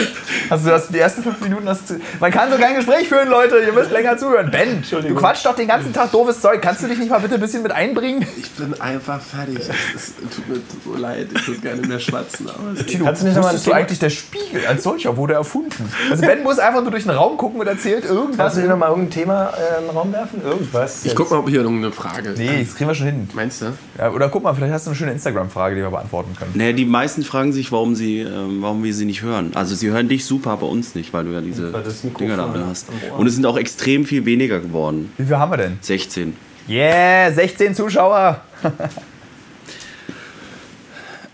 Speaker 1: Also du hast die ersten fünf Minuten hast du, Man kann so kein Gespräch führen, Leute. Ihr müsst länger zuhören. Ben, du quatschst doch den ganzen Tag doofes Zeug. Kannst du dich nicht mal bitte ein bisschen mit einbringen?
Speaker 4: Ich bin einfach fertig. Es, tut mir so leid. Ich würde gerne mehr schwatzen. Aber
Speaker 1: Tino, Kannst du nicht nochmal du eigentlich der Spiegel als solcher wurde erfunden? Also Ben muss einfach nur durch den Raum gucken und erzählt irgendwas.
Speaker 5: Kannst du dir nochmal irgendein Thema äh, in den Raum werfen? Irgendwas?
Speaker 4: Ich guck mal, ob hier irgendeine Frage
Speaker 1: Nee, das kriegen wir schon hin.
Speaker 4: Meinst du?
Speaker 1: Ja, oder guck mal, vielleicht hast du eine schöne Instagram-Frage, die wir beantworten können.
Speaker 3: Naja, die meisten fragen sich, warum, sie, äh, warum wir sie nicht hören. Also sie hören dich super, aber uns nicht, weil du ja diese Dinger da drin hast. Und es sind auch extrem viel weniger geworden.
Speaker 1: Wie viel haben wir denn?
Speaker 3: 16.
Speaker 1: Yeah, 16 Zuschauer.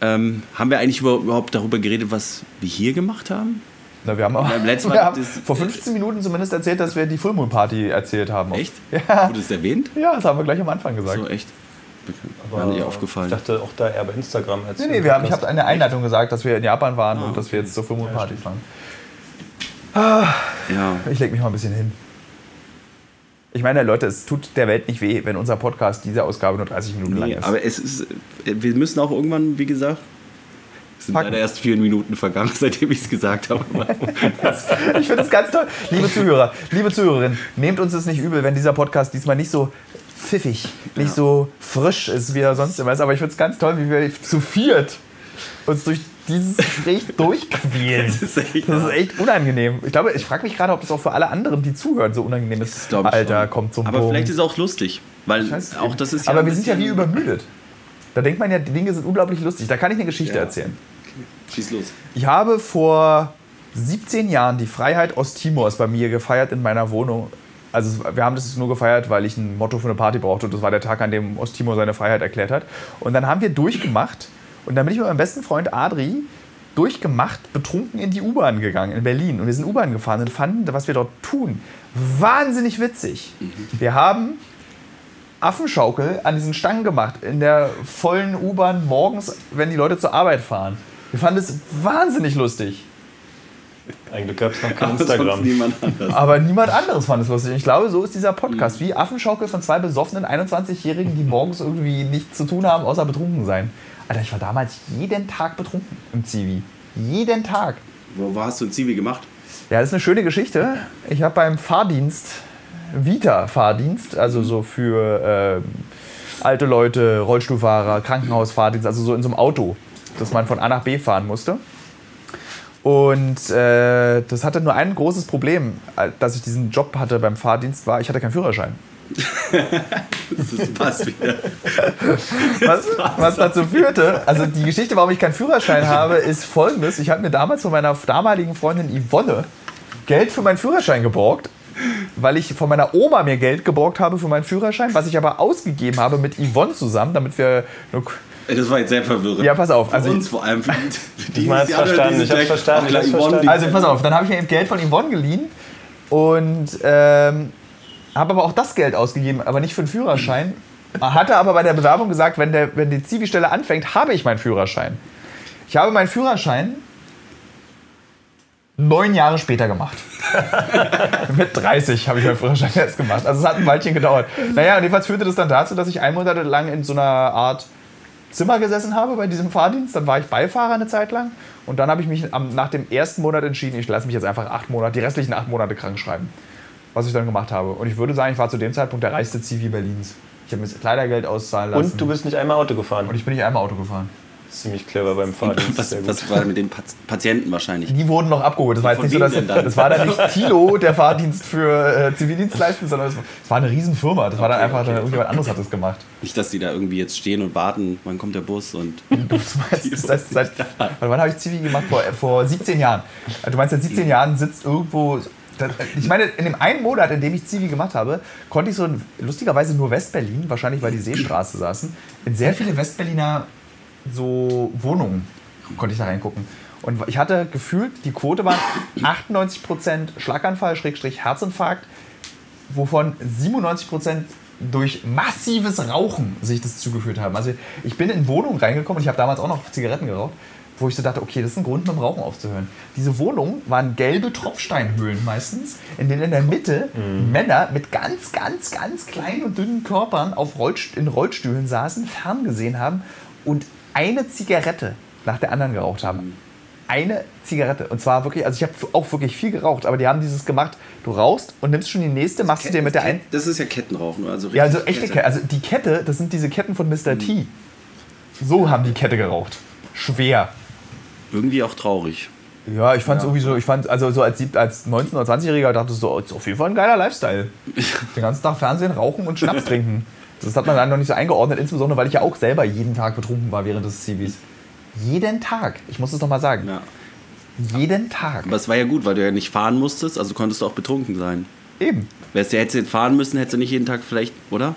Speaker 3: ähm, haben wir eigentlich überhaupt darüber geredet, was wir hier gemacht haben?
Speaker 1: Na, wir haben, auch, wir haben vor 15 Minuten zumindest erzählt, dass wir die Full Moon Party erzählt haben.
Speaker 3: Echt?
Speaker 1: Ja.
Speaker 3: Wurde das erwähnt?
Speaker 1: Ja, das haben wir gleich am Anfang gesagt.
Speaker 3: So, echt? War nicht
Speaker 5: Ich
Speaker 3: aufgefallen.
Speaker 5: dachte auch da eher bei Instagram. Als
Speaker 1: Nee, nee, wir haben, ich habe in der Einleitung gesagt, dass wir in Japan waren und dass wir jetzt zur Full Moon Party fahren.
Speaker 3: Ja.
Speaker 1: Ich leg mich mal ein bisschen hin. Ich meine, Leute, es tut der Welt nicht weh, wenn unser Podcast diese Ausgabe nur 30 Minuten lang
Speaker 3: Nee,
Speaker 1: ist.
Speaker 3: aber es ist, wir müssen auch irgendwann, wie gesagt, es sind
Speaker 1: Packen.
Speaker 3: leider erst vier Minuten vergangen, seitdem ich es gesagt habe.
Speaker 1: Ich finde das ganz toll. Liebe Zuhörer, liebe Zuhörerinnen, nehmt uns das nicht übel, wenn dieser Podcast diesmal nicht so pfiffig, nicht so frisch ist, wie er sonst immer ist. Aber ich finde es ganz toll, wie wir zu viert uns durch dieses Gespräch durchquälen.
Speaker 3: Das ist echt-
Speaker 1: Das ist echt unangenehm. Ich glaube, ich frage mich gerade, ob das auch für alle anderen, die zuhören, so unangenehm ist.
Speaker 3: Das ich
Speaker 1: Alter,
Speaker 3: schon.
Speaker 1: kommt zum
Speaker 3: Aber
Speaker 1: Punkt.
Speaker 3: vielleicht ist es auch lustig, weil
Speaker 1: Weiß-
Speaker 3: auch das ist ja
Speaker 1: Aber wir sind ja wie übermüdet. Da denkt man ja, die Dinge sind unglaublich lustig. Da kann ich eine Geschichte
Speaker 3: Ja.
Speaker 1: erzählen.
Speaker 3: Schieß los.
Speaker 1: Ich habe vor 17 Jahren die Freiheit Osttimors bei mir gefeiert in meiner Wohnung. Also wir haben das nur gefeiert, weil ich ein Motto für eine Party brauchte und das war der Tag, an dem Osttimor seine Freiheit erklärt hat. Und dann haben wir durchgemacht und dann bin ich mit meinem besten Freund Adri durchgemacht, betrunken in die U-Bahn gegangen in Berlin. Und wir sind U-Bahn gefahren und fanden, was wir dort tun, wahnsinnig witzig. Wir haben Affenschaukel an diesen Stangen gemacht in der vollen U-Bahn morgens, wenn die Leute zur Arbeit fahren. Wir fanden es wahnsinnig lustig.
Speaker 5: Ein Glück gab es noch kein
Speaker 3: Aber
Speaker 5: Instagram.
Speaker 3: niemand anders.
Speaker 1: Aber niemand anderes fand es lustig. Und Ich glaube, so ist dieser Podcast wie Affenschaukel von zwei besoffenen 21-Jährigen, die morgens irgendwie nichts zu tun haben, außer betrunken sein. Alter, ich war damals jeden Tag betrunken im Zivi. Jeden Tag.
Speaker 3: Wo, wo hast du ein Zivi gemacht?
Speaker 1: Ja, das ist eine schöne Geschichte. Ich habe beim Fahrdienst, Vita-Fahrdienst, also so für äh, alte Leute, Rollstuhlfahrer, Krankenhausfahrdienst, also so in so einem Auto, dass man von A nach B fahren musste. Und äh, das hatte nur ein großes Problem, äh, dass ich diesen Job hatte beim Fahrdienst, war, ich hatte keinen Führerschein.
Speaker 3: Das passt wieder.
Speaker 1: Was, was dazu führte, also die Geschichte, warum ich keinen Führerschein habe, ist folgendes. Ich habe mir damals von meiner damaligen Freundin Yvonne Geld für meinen Führerschein geborgt, weil ich von meiner Oma mir Geld geborgt habe für meinen Führerschein, was ich aber ausgegeben habe mit Yvonne zusammen, damit wir... Nur,
Speaker 3: Das war jetzt sehr verwirrend.
Speaker 1: ja, pass auf.
Speaker 3: Für
Speaker 1: Also,
Speaker 3: uns vor allem. Die,
Speaker 5: Ich
Speaker 3: anderen,
Speaker 5: verstanden, ich hab's verstanden, ich hab's
Speaker 3: die-
Speaker 1: also pass auf, dann habe ich mir eben Geld von Yvonne geliehen und ähm, habe aber auch das Geld ausgegeben, aber nicht für den Führerschein. Hatte aber bei der Bewerbung gesagt, wenn, der, wenn die Zivi-Stelle anfängt, habe ich meinen Führerschein. Ich habe meinen Führerschein neun Jahre später gemacht. Mit 30 habe ich meinen Führerschein erst gemacht. Also es hat ein Weilchen gedauert. Naja, und jedenfalls führte das dann dazu, dass ich ein Monat lang in so einer Art Zimmer gesessen habe bei diesem Fahrdienst. Dann war ich Beifahrer eine Zeit lang. Und dann habe ich mich nach dem ersten Monat entschieden, ich lasse mich jetzt einfach acht Monate, die restlichen acht Monate krank schreiben. Was ich dann gemacht habe. Und ich würde sagen, ich war zu dem Zeitpunkt der reichste Zivi Berlins. Ich habe mir das Kleidergeld auszahlen lassen.
Speaker 5: Und du bist nicht einmal Auto gefahren.
Speaker 1: Und ich bin nicht einmal Auto gefahren.
Speaker 5: Ziemlich clever beim Fahrdienst.
Speaker 3: Was, was war mit den Pat Patienten wahrscheinlich?
Speaker 1: Die wurden noch abgeholt. Das war jetzt nicht so, dass
Speaker 3: dann?
Speaker 1: das war dann nicht Tilo, der Fahrdienst für äh, Zivildienstleistungen, sondern es war, es war eine Riesenfirma. Das war dann
Speaker 3: Okay,
Speaker 1: einfach,
Speaker 3: okay, okay.
Speaker 1: irgendjemand anderes hat das gemacht.
Speaker 3: Nicht, dass die da irgendwie jetzt stehen und warten, wann kommt der Bus und.
Speaker 1: Du meinst, das heißt, seit, wann habe ich Zivi gemacht? Vor, vor 17 Jahren. Du meinst, seit 17 Jahren sitzt irgendwo. Ich meine, in dem einen Monat, in dem ich Zivi gemacht habe, konnte ich so lustigerweise nur Westberlin, wahrscheinlich weil die Seestraße saßen, in sehr viele Westberliner so Wohnungen konnte ich da reingucken. Und ich hatte gefühlt, die Quote war 98% Schlaganfall, Schrägstrich Herzinfarkt, wovon 97% durch massives Rauchen sich das zugeführt haben. Also ich bin in Wohnungen reingekommen und ich habe damals auch noch Zigaretten geraucht, wo ich so dachte, okay, das ist ein Grund, mit dem Rauchen aufzuhören. Diese Wohnungen waren gelbe Tropfsteinhöhlen meistens, in denen in der Mitte Männer mit ganz, ganz, ganz kleinen und dünnen Körpern auf Rollst in Rollstühlen saßen, ferngesehen haben und eine Zigarette nach der anderen geraucht haben. Eine Zigarette. Und zwar wirklich, also ich habe auch wirklich viel geraucht, aber die haben dieses gemacht, du rauchst und nimmst schon die nächste, machst du dir mit der ein.
Speaker 3: Das ist ja Kettenrauchen. Also
Speaker 1: Ja, also echte Kette. Also die Kette, das sind diese Ketten von Mr. T. So haben die Kette geraucht. Schwer.
Speaker 3: Irgendwie auch traurig.
Speaker 1: Ja, ich fand es irgendwie so, ich fand, also so als, als 19- oder 20-Jähriger dachte ich so, ist auf jeden Fall ein geiler Lifestyle. Den ganzen Tag Fernsehen, rauchen und Schnaps trinken. Das hat man dann noch nicht so eingeordnet, insbesondere weil ich ja auch selber jeden Tag betrunken war während des Civis. Jeden Tag. Ich muss es noch mal sagen.
Speaker 3: Ja.
Speaker 1: Jeden Tag.
Speaker 3: Aber es war ja gut, weil du ja nicht fahren musstest, also konntest du auch betrunken sein.
Speaker 1: Eben.
Speaker 3: Wärst du hättest du jetzt fahren müssen, hättest du nicht jeden Tag vielleicht, oder?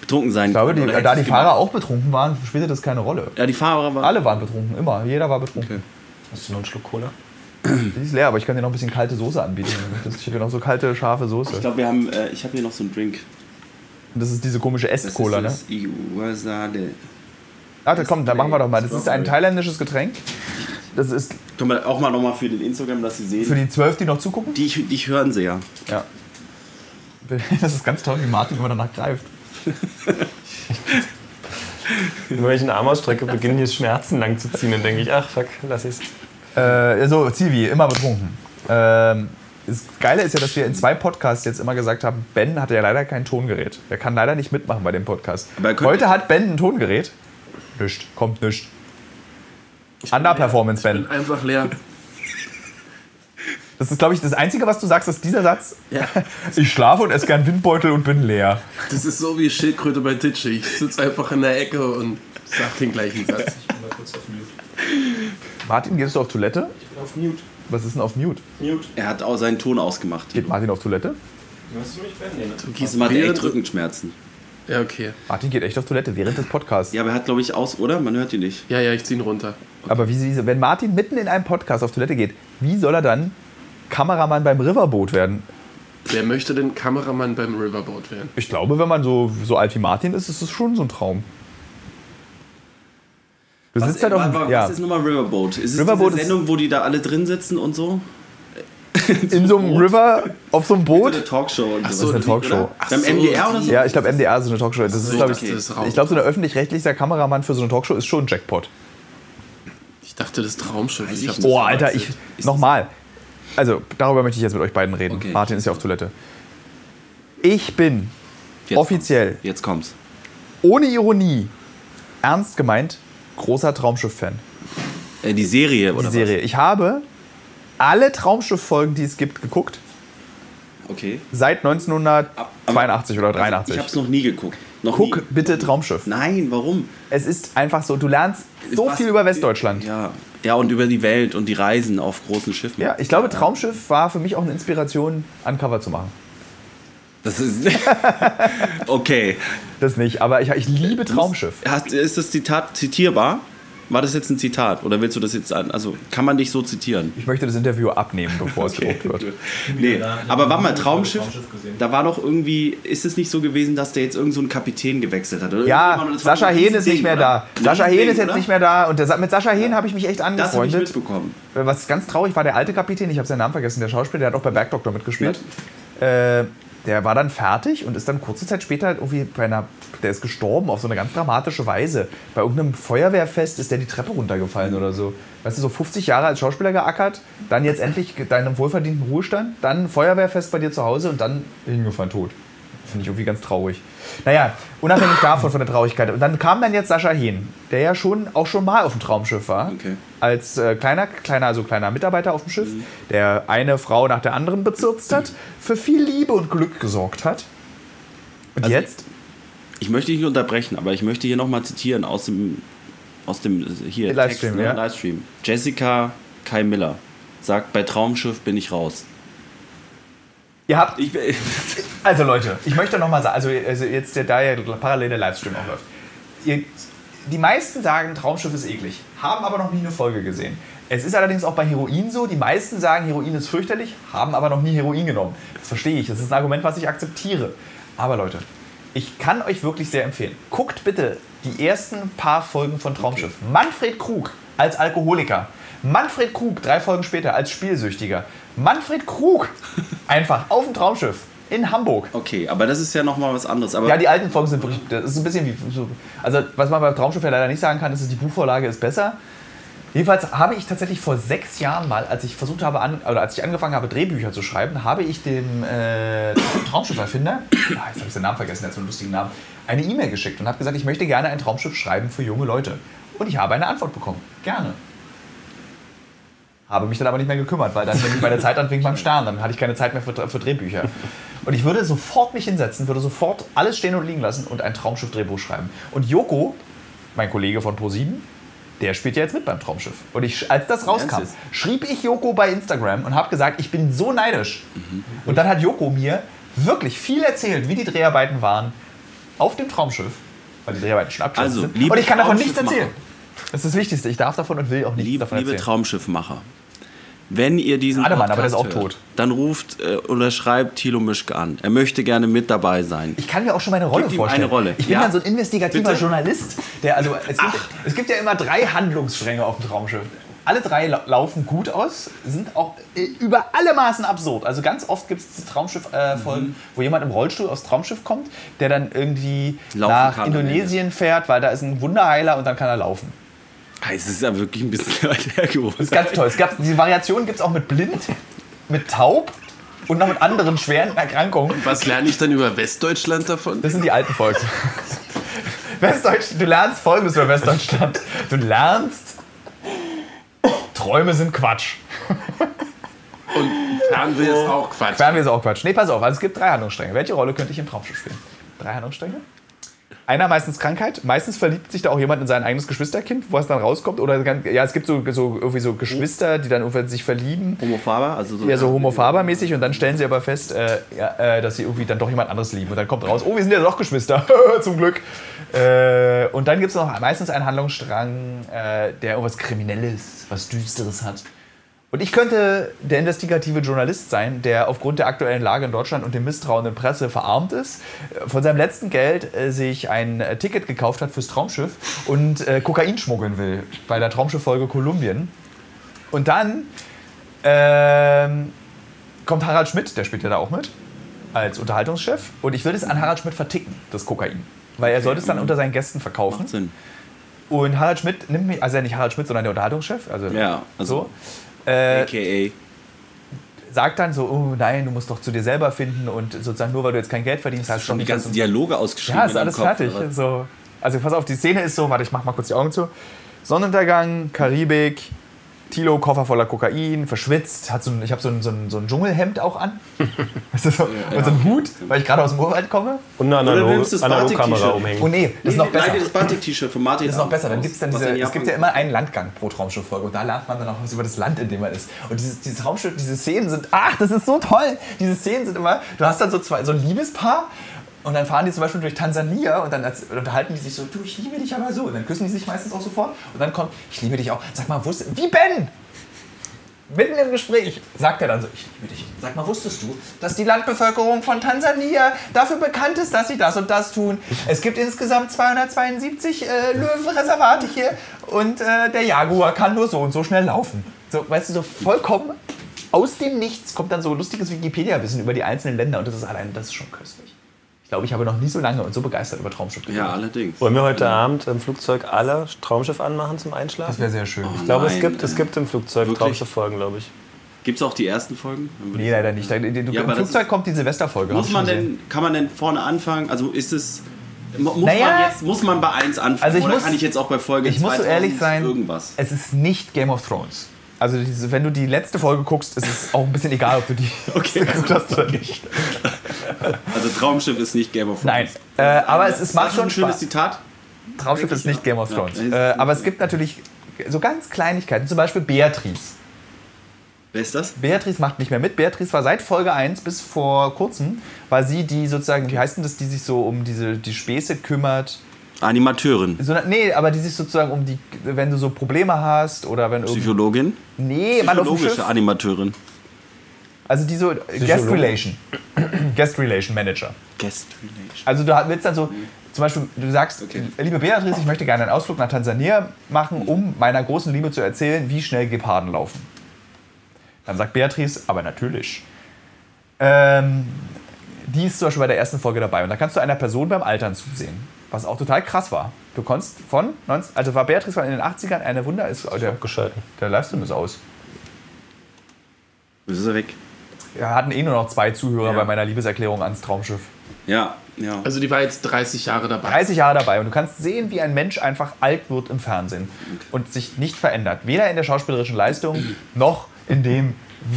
Speaker 3: Betrunken sein
Speaker 1: Ich glaube, die, da die Fahrer auch betrunken waren, spielte das keine Rolle.
Speaker 3: gemacht. Ja, die Fahrer waren.
Speaker 1: Alle waren betrunken, immer. Jeder war betrunken.
Speaker 3: Okay.
Speaker 2: Hast du noch einen Schluck Cola?
Speaker 1: Die ist leer, aber ich kann dir noch ein bisschen kalte Soße anbieten. Ich habe hier noch so kalte, scharfe Soße.
Speaker 3: Ich glaube, wir haben, äh, ich habe hier noch so einen Drink.
Speaker 1: Das ist diese komische
Speaker 3: Das
Speaker 1: Est-Cola, ne?
Speaker 3: ist das Iwasade.
Speaker 1: Warte, komm, dann machen wir doch mal. Das ist ein thailändisches Getränk. Das ist
Speaker 3: Können wir auch mal nochmal für den Instagram, dass sie sehen.
Speaker 1: für die zwölf, die noch zugucken.
Speaker 3: die, die hören sie ja.
Speaker 1: Ja. Das ist ganz toll, wie Martin immer danach greift.
Speaker 2: Immer wenn ich einen Arm ausstrecke, beginnen hier Schmerzen lang zu ziehen. Dann denke ich, ach fuck, lass ich's.
Speaker 1: Äh, so, Zivi, immer betrunken. Ähm, das Geile ist ja, dass wir in zwei Podcasts jetzt immer gesagt haben, Ben hatte ja leider kein Tongerät. Er kann leider nicht mitmachen bei dem Podcast. Heute hat Ben ein Tongerät. Nischt, kommt nischt. Underperformance, Ben.
Speaker 4: Einfach leer.
Speaker 1: Das ist, glaube ich, das Einzige, was du sagst, ist dieser Satz.
Speaker 4: Ja.
Speaker 1: Ich schlafe und esse gern Windbeutel und bin leer.
Speaker 4: Das ist so wie Schildkröte bei Ditsche. Ich sitze einfach in der Ecke und sag den gleichen Satz.
Speaker 1: Martin, gehst du auf Toilette?
Speaker 2: Ich bin auf Mute.
Speaker 1: Was ist denn auf Mute?
Speaker 2: Mute.
Speaker 3: Er hat auch seinen Ton ausgemacht.
Speaker 1: Geht Martin auf Toilette?
Speaker 2: Hörst du mich?
Speaker 4: Du
Speaker 3: Das macht echt Rückenschmerzen.
Speaker 4: Ja, okay.
Speaker 1: Martin geht echt auf Toilette während des Podcasts.
Speaker 3: Ja, aber er hat, glaube ich, aus, oder? Man hört ihn nicht.
Speaker 4: Ja, ja, ich zieh ihn runter.
Speaker 1: Aber wie sie, wenn Martin mitten in einem Podcast auf Toilette geht, wie soll er dann Kameramann beim Riverboot werden?
Speaker 4: Wer möchte denn Kameramann beim Riverboat werden?
Speaker 1: Ich glaube, wenn man so, so alt wie Martin ist, ist es schon so ein Traum. Du sitzt halt auf
Speaker 3: was,
Speaker 1: dem,
Speaker 3: was
Speaker 1: ja,
Speaker 3: ist nochmal Riverboat? Ist es
Speaker 1: Riverboat
Speaker 3: diese
Speaker 1: ist-
Speaker 3: Sendung, wo die da alle drin sitzen und so?
Speaker 1: in so einem River, auf so einem
Speaker 3: So eine
Speaker 1: Boot.
Speaker 3: Talkshow und
Speaker 4: Ach
Speaker 3: so.
Speaker 1: Das ist eine Talkshow.
Speaker 3: Beim
Speaker 4: so,
Speaker 3: MDR oder so?
Speaker 1: Ja, ich glaube, MDR ist so eine Talkshow. Das ist, glaube
Speaker 4: ist
Speaker 1: ich, glaube, so ein öffentlich-rechtlicher Kameramann für so eine Talkshow ist schon ein Jackpot.
Speaker 4: Ich dachte, das Traumschiff.
Speaker 3: Weiß
Speaker 4: Ich
Speaker 1: Oh, Alter, ich, nochmal. Also, darüber möchte ich jetzt mit euch beiden reden.
Speaker 3: Okay.
Speaker 1: Martin ist ja auf Toilette. Ich bin
Speaker 3: Jetzt
Speaker 1: offiziell,
Speaker 3: Kommt's. Jetzt kommt's.
Speaker 1: ohne Ironie, ernst gemeint, großer Traumschiff-Fan.
Speaker 3: Äh, die Serie, oder
Speaker 1: Die Serie. Ich habe alle Traumschiff-Folgen, die es gibt, geguckt.
Speaker 3: was? Okay.
Speaker 1: Seit 1982 oder 83.
Speaker 3: Ich habe es noch nie geguckt. Noch
Speaker 1: Guck
Speaker 3: nie.
Speaker 1: bitte Traumschiff.
Speaker 3: Nein, warum?
Speaker 1: Es ist einfach so, du lernst so
Speaker 3: Was-
Speaker 1: viel über Westdeutschland.
Speaker 3: Ja. ja, und über die Welt und die Reisen auf großen Schiffen.
Speaker 1: Ja, ich glaube, Traumschiff war für mich auch eine Inspiration, Uncover zu machen.
Speaker 3: Das ist. okay.
Speaker 1: Das nicht, aber ich, ich liebe Traumschiff.
Speaker 3: Hast, ist das Zitat zitierbar? War das jetzt ein Zitat? Oder willst du das jetzt an? Also, kann man dich so zitieren?
Speaker 1: Ich möchte das Interview abnehmen, bevor es gedruckt wird.
Speaker 3: Nee, aber warte mal, Traumschiff, da war doch irgendwie, ist es nicht so gewesen, dass der jetzt irgend so einen Kapitän gewechselt hat? Oder
Speaker 1: Ja,
Speaker 3: war
Speaker 1: Sascha Hehn ist nicht mehr
Speaker 3: oder?
Speaker 1: da. Sascha Hehn ist jetzt
Speaker 3: oder?
Speaker 1: nicht mehr da. Und der, mit Sascha Hehn habe ich mich echt
Speaker 3: Das habe ich
Speaker 1: angefreundet.
Speaker 3: mitbekommen.
Speaker 1: Was ganz traurig war, der alte Kapitän, ich habe seinen Namen vergessen, der Schauspieler, der hat auch bei Bergdoktor mitgespielt. Äh, der war dann fertig und ist dann kurze Zeit später irgendwie bei einer, der ist gestorben auf so eine ganz dramatische Weise. Bei irgendeinem Feuerwehrfest ist der die Treppe runtergefallen oder so. Weißt du, so 50 Jahre als Schauspieler geackert, dann jetzt endlich deinem wohlverdienten Ruhestand, dann Feuerwehrfest bei dir zu Hause und dann hingefallen tot. Finde ich irgendwie ganz traurig. Naja, unabhängig davon von der Traurigkeit. Und dann kam dann jetzt Sascha Hehn, der ja schon auch schon mal auf dem Traumschiff war.
Speaker 3: Okay.
Speaker 1: Als äh, kleiner, kleiner, also kleiner Mitarbeiter auf dem Schiff,
Speaker 3: Mhm.
Speaker 1: der eine Frau nach der anderen bezirzt hat, für viel Liebe und Glück gesorgt hat. Und
Speaker 3: Also
Speaker 1: jetzt?
Speaker 3: Ich möchte dich nicht unterbrechen, aber ich möchte hier nochmal zitieren aus dem, aus dem hier,
Speaker 1: Livestream,
Speaker 3: ne?
Speaker 1: ja.
Speaker 3: Livestream. Jessica Kai Miller sagt, bei Traumschiff bin ich raus.
Speaker 1: Ihr habt
Speaker 3: Ich,
Speaker 1: Also Leute, ich möchte noch mal sagen, also, also jetzt der, da ja parallel der Livestream auch läuft. Ihr, die meisten sagen, Traumschiff ist eklig, haben aber noch nie eine Folge gesehen. Es ist allerdings auch bei Heroin so, die meisten sagen, Heroin ist fürchterlich, haben aber noch nie Heroin genommen. Das verstehe ich, das ist ein Argument, was ich akzeptiere. Aber Leute, ich kann euch wirklich sehr empfehlen. Guckt bitte die ersten paar Folgen von Traumschiff. Manfred Krug als Alkoholiker. Manfred Krug drei Folgen später als Spielsüchtiger. Manfred Krug einfach auf dem Traumschiff in Hamburg.
Speaker 3: okay, aber das ist ja nochmal was anderes. Aber
Speaker 1: Ja, die alten Folgen sind wirklich. Das ist ein bisschen wie. So, also, was man beim Traumschiff ja leider nicht sagen kann, ist, dass die Buchvorlage ist besser. Jedenfalls habe ich tatsächlich vor sechs Jahren mal, als ich versucht habe, an, oder als ich angefangen habe, Drehbücher zu schreiben, habe ich dem äh, Traumschifferfinder, ah, jetzt habe ich den Namen vergessen, der hat so einen lustigen Namen, eine E-Mail geschickt und habe gesagt, ich möchte gerne ein Traumschiff schreiben für junge Leute. Und ich habe eine Antwort bekommen. Gerne. Habe mich dann aber nicht mehr gekümmert, weil dann nämlich meine Zeit anfing beim Stern. Dann hatte ich keine Zeit mehr für, für Drehbücher. Und ich würde sofort mich hinsetzen, würde sofort alles stehen und liegen lassen und ein Traumschiff-Drehbuch schreiben. Und Joko, mein Kollege von Pro7, der spielt ja jetzt mit beim Traumschiff. Und ich, als das rauskam, schrieb ich Joko bei Instagram und habe gesagt, ich bin so neidisch. Und dann hat Joko mir wirklich viel erzählt, wie die Dreharbeiten waren auf dem Traumschiff, weil die Dreharbeiten schon abgeschlossen
Speaker 3: Also,
Speaker 1: sind.
Speaker 3: liebe
Speaker 1: Und ich kann davon nichts erzählen. Das ist das Wichtigste. Ich darf davon und will auch nichts
Speaker 3: Liebe,
Speaker 1: davon
Speaker 3: liebe
Speaker 1: erzählen.
Speaker 3: Traumschiffmacher, wenn ihr diesen
Speaker 1: Ademann, aber der ist auch
Speaker 3: hört,
Speaker 1: tot.
Speaker 3: dann ruft äh, oder schreibt Thilo Mischke an. Er möchte gerne mit dabei sein.
Speaker 1: Ich kann mir auch schon meine Rolle
Speaker 3: Gib ihm
Speaker 1: vorstellen.
Speaker 3: eine Rolle.
Speaker 1: Ich bin
Speaker 3: Ja.
Speaker 1: dann so ein investigativer
Speaker 3: Bitte?
Speaker 1: Journalist, der also es gibt, es gibt ja immer drei Handlungsstränge auf dem Traumschiff. Alle drei la laufen gut aus, sind auch äh, über alle Maßen absurd. Also ganz oft gibt es Traumschiff-Folgen,
Speaker 3: Mhm.
Speaker 1: wo jemand im Rollstuhl aufs Traumschiff kommt, der dann irgendwie
Speaker 3: Laufen
Speaker 1: nach
Speaker 3: kann am
Speaker 1: Indonesien fährt, weil da ist ein Wunderheiler und dann kann er laufen.
Speaker 3: Ah, Es ist ja wirklich ein bisschen weit hergeholt.
Speaker 1: Das ist ganz toll. Es gab, diese Variation gibt es auch mit blind, mit taub und noch mit anderen schweren Erkrankungen.
Speaker 4: Was lerne ich dann über Westdeutschland davon?
Speaker 1: Das sind die alten Folgen. Westdeutsch, du lernst folgendes über Westdeutschland. Du lernst, Träume sind Quatsch.
Speaker 4: Und Fernweh ist auch Quatsch.
Speaker 1: Fernweh ist auch Quatsch. Nee, pass auf, also es gibt drei Handlungsstränge. Welche Rolle könnte ich im Traumschiff spielen? Drei Handlungsstränge? Einer meistens Krankheit, meistens verliebt sich da auch jemand in sein eigenes Geschwisterkind, wo es dann rauskommt. Oder ja, es gibt so, so irgendwie so Geschwister, die dann irgendwie sich verlieben.
Speaker 3: Homofaber? Also so
Speaker 1: Ja, so homofabermäßig und dann stellen sie aber fest, äh, ja, äh, dass sie irgendwie dann doch jemand anderes lieben. Und dann kommt raus, oh, wir sind ja doch Geschwister, zum Glück. Äh, und dann gibt es noch meistens einen Handlungsstrang, äh, der irgendwas Kriminelles, was Düsteres hat. Und ich könnte der investigative Journalist sein, der aufgrund der aktuellen Lage in Deutschland und dem Misstrauen der Presse verarmt ist, von seinem letzten Geld äh, sich ein äh, Ticket gekauft hat fürs Traumschiff und äh, Kokain schmuggeln will bei der Traumschifffolge Kolumbien. Und dann ähm, kommt Harald Schmidt, der spielt ja da auch mit, als Unterhaltungschef. Und ich würde es an Harald Schmidt verticken, das Kokain. Weil er sollte es dann unter seinen Gästen verkaufen.
Speaker 3: Macht Sinn.
Speaker 1: Und Harald Schmidt nimmt mich, also nicht Harald Schmidt, sondern der Unterhaltungschef, also,
Speaker 3: Ja, also
Speaker 1: so, äh,
Speaker 3: AKA.
Speaker 1: sagt dann so, oh nein, du musst doch zu dir selber finden und sozusagen nur weil du jetzt kein Geld verdienst, heißt
Speaker 3: Schon die
Speaker 1: nicht, dass
Speaker 3: ganzen
Speaker 1: du-
Speaker 3: Dialoge ausgeschrieben
Speaker 1: Ja, ist alles
Speaker 3: Kopf,
Speaker 1: fertig. So. Also pass auf, die Szene ist so, warte, ich mach mal kurz die Augen zu. Sonnenuntergang, Karibik, Tilo, Koffer voller Kokain, verschwitzt, hat so ein, ich habe so ein, so, ein, so ein Dschungelhemd auch an. Weißt du, so, und so einen Hut, weil ich gerade aus dem Urwald komme.
Speaker 2: Und eine
Speaker 3: du
Speaker 2: Analog
Speaker 3: Batik-T-Shirt.
Speaker 2: umhängen.
Speaker 1: Oh nee, das ist noch besser.
Speaker 3: Dir das Batik-T-Shirt von Martin
Speaker 1: Das ist noch besser. Dann gibt's dann diese, es gibt ja immer einen Landgang pro Traumschifffolge und da lernt man dann auch was über das Land, in dem man ist. Und dieses, dieses Traumschiff, diese Szenen sind, ach, das ist so toll. Diese Szenen sind immer, du hast dann so zwei, so ein Liebespaar und dann fahren die zum Beispiel durch Tansania und dann unterhalten die sich so, du, ich liebe dich aber so. Und dann küssen die sich meistens auch sofort und dann kommt, ich liebe dich auch. Sag mal, wusstest wie Ben? Mitten im Gespräch sagt er dann so, ich liebe dich. Sag mal, wusstest du, dass die Landbevölkerung von Tansania dafür bekannt ist, dass sie das und das tun? Es gibt insgesamt 272 äh, Löwenreservate hier und äh, der Jaguar kann nur so und so schnell laufen. So, weißt du, so vollkommen aus dem Nichts kommt dann so lustiges Wikipedia-Wissen über die einzelnen Länder und das ist allein, das ist schon köstlich. Ich glaube, ich habe noch nie so lange und so begeistert über Traumschiff geredet.
Speaker 3: Ja, allerdings.
Speaker 2: Wollen wir heute Abend im Flugzeug alle Traumschiff anmachen zum Einschlafen?
Speaker 1: Das wäre sehr schön.
Speaker 2: ich glaube, es gibt, es gibt im Flugzeug? Traumschiff-Folgen, glaube ich.
Speaker 3: Gibt es auch die ersten Folgen?
Speaker 1: Nee, leider nicht. Du,
Speaker 3: Ja,
Speaker 1: Im Flugzeug kommt die Silvesterfolge.
Speaker 3: Muss man denn, kann man denn vorne anfangen? Also ist es. mu- Muss,
Speaker 1: Naja.
Speaker 3: man jetzt, muss man bei 1 anfangen?
Speaker 1: Also ich
Speaker 3: oder
Speaker 1: muss-
Speaker 3: kann ich jetzt auch bei Folge
Speaker 1: Ich muss so
Speaker 3: 2000
Speaker 1: ehrlich sein,
Speaker 3: Irgendwas.
Speaker 1: es ist nicht Game of Thrones. Also diese, wenn du die letzte Folge guckst, ist es auch ein bisschen egal, ob du die
Speaker 3: Okay.
Speaker 1: geguckt hast oder nicht.
Speaker 3: Also Traumschiff ist nicht Game of Thrones.
Speaker 1: Nein, äh, aber es ist, macht schon
Speaker 3: ein schönes
Speaker 1: Spaß.
Speaker 3: Zitat.
Speaker 1: Traumschiff ist nicht Game of. Thrones.
Speaker 3: Ja.
Speaker 1: Äh, aber es gibt natürlich so ganz Kleinigkeiten, zum Beispiel Beatrice.
Speaker 3: Wer ist das?
Speaker 1: Beatrice macht nicht mehr mit. Beatrice war seit Folge 1 bis vor kurzem, war sie die sozusagen, wie heißt denn das, die sich so um diese die Späße kümmert.
Speaker 3: Animateurin.
Speaker 1: So, nee, aber die sich sozusagen um die, wenn du so Probleme hast oder wenn.
Speaker 3: Psychologin.
Speaker 1: Nee, Mann, auf dem
Speaker 3: Psychologische
Speaker 1: Schiff.
Speaker 3: Animateurin.
Speaker 1: Also die so Guest Relation. Guest Relation Manager.
Speaker 3: Guest Relation.
Speaker 1: Also du willst dann so, zum Beispiel, du sagst,
Speaker 3: Okay.
Speaker 1: liebe Beatrice, ich möchte gerne einen Ausflug nach Tansania machen, um meiner großen Liebe zu erzählen, wie schnell Geparden laufen. Dann sagt Beatrice, aber natürlich. Ähm, die ist zum Beispiel bei der ersten Folge dabei. Und da kannst du einer Person beim Altern zusehen. Was auch total krass war. Du konntest von 19, also war Beatrice von in den 80ern eine Wunder ist oh, der,
Speaker 2: Abgeschalten.
Speaker 1: der Livestream ist aus.
Speaker 3: Ist er weg.
Speaker 1: Wir hatten eh nur noch zwei Zuhörer
Speaker 3: Ja.
Speaker 1: bei meiner Liebeserklärung ans Traumschiff.
Speaker 3: Ja, ja.
Speaker 4: Also die war jetzt 30 Jahre dabei.
Speaker 1: 30 Jahre dabei und du kannst sehen, wie ein Mensch einfach alt wird im Fernsehen und sich nicht verändert. Weder in der schauspielerischen Leistung noch in dem,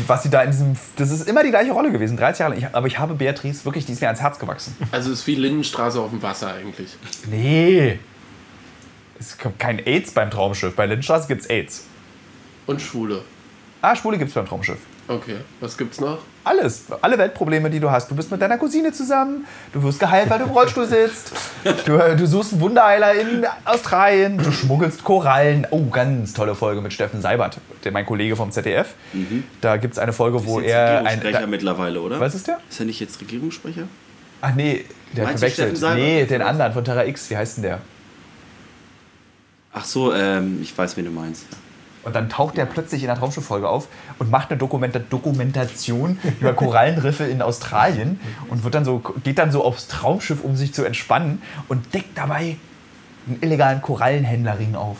Speaker 1: was sie da in diesem. Das ist immer die gleiche Rolle gewesen, 30 Jahre lang. Ich, aber ich habe Beatrice wirklich, die ist mir ans Herz gewachsen.
Speaker 4: Also es ist wie Lindenstraße auf dem Wasser eigentlich.
Speaker 1: Nee. Es kommt kein AIDS beim Traumschiff. Bei Lindenstraße gibt es AIDS.
Speaker 4: Und Schwule.
Speaker 1: Ah, Schwule gibt es beim Traumschiff.
Speaker 4: Okay, was gibt's noch?
Speaker 1: Alles. Alle Weltprobleme, die du hast. Du bist mit deiner Cousine zusammen. Du wirst geheilt, weil du im Rollstuhl sitzt. Du, du suchst einen Wunderheiler in Australien. Du schmuggelst Korallen. Oh, ganz tolle Folge mit Steffen Seibert, der mein Kollege vom ZDF. Da gibt es eine Folge, wo
Speaker 3: ist
Speaker 1: er. Ein,
Speaker 3: Regierungssprecher
Speaker 1: da,
Speaker 3: mittlerweile, oder?
Speaker 1: was ist der?
Speaker 3: Ist er nicht jetzt Regierungssprecher?
Speaker 1: Ach nee, der
Speaker 3: Meinst
Speaker 1: verwechselt.
Speaker 3: Steffen Seibert?
Speaker 1: Nee, den anderen von Terra X. Wie heißt denn der?
Speaker 3: Ach so, ähm, ich weiß, wen du meinst.
Speaker 1: Und dann taucht der plötzlich in der Traumschiff-Folge auf und macht eine Dokumenta Dokumentation über Korallenriffe in Australien und wird dann so, geht dann so aufs Traumschiff, um sich zu entspannen und deckt dabei einen illegalen Korallenhändlerring auf.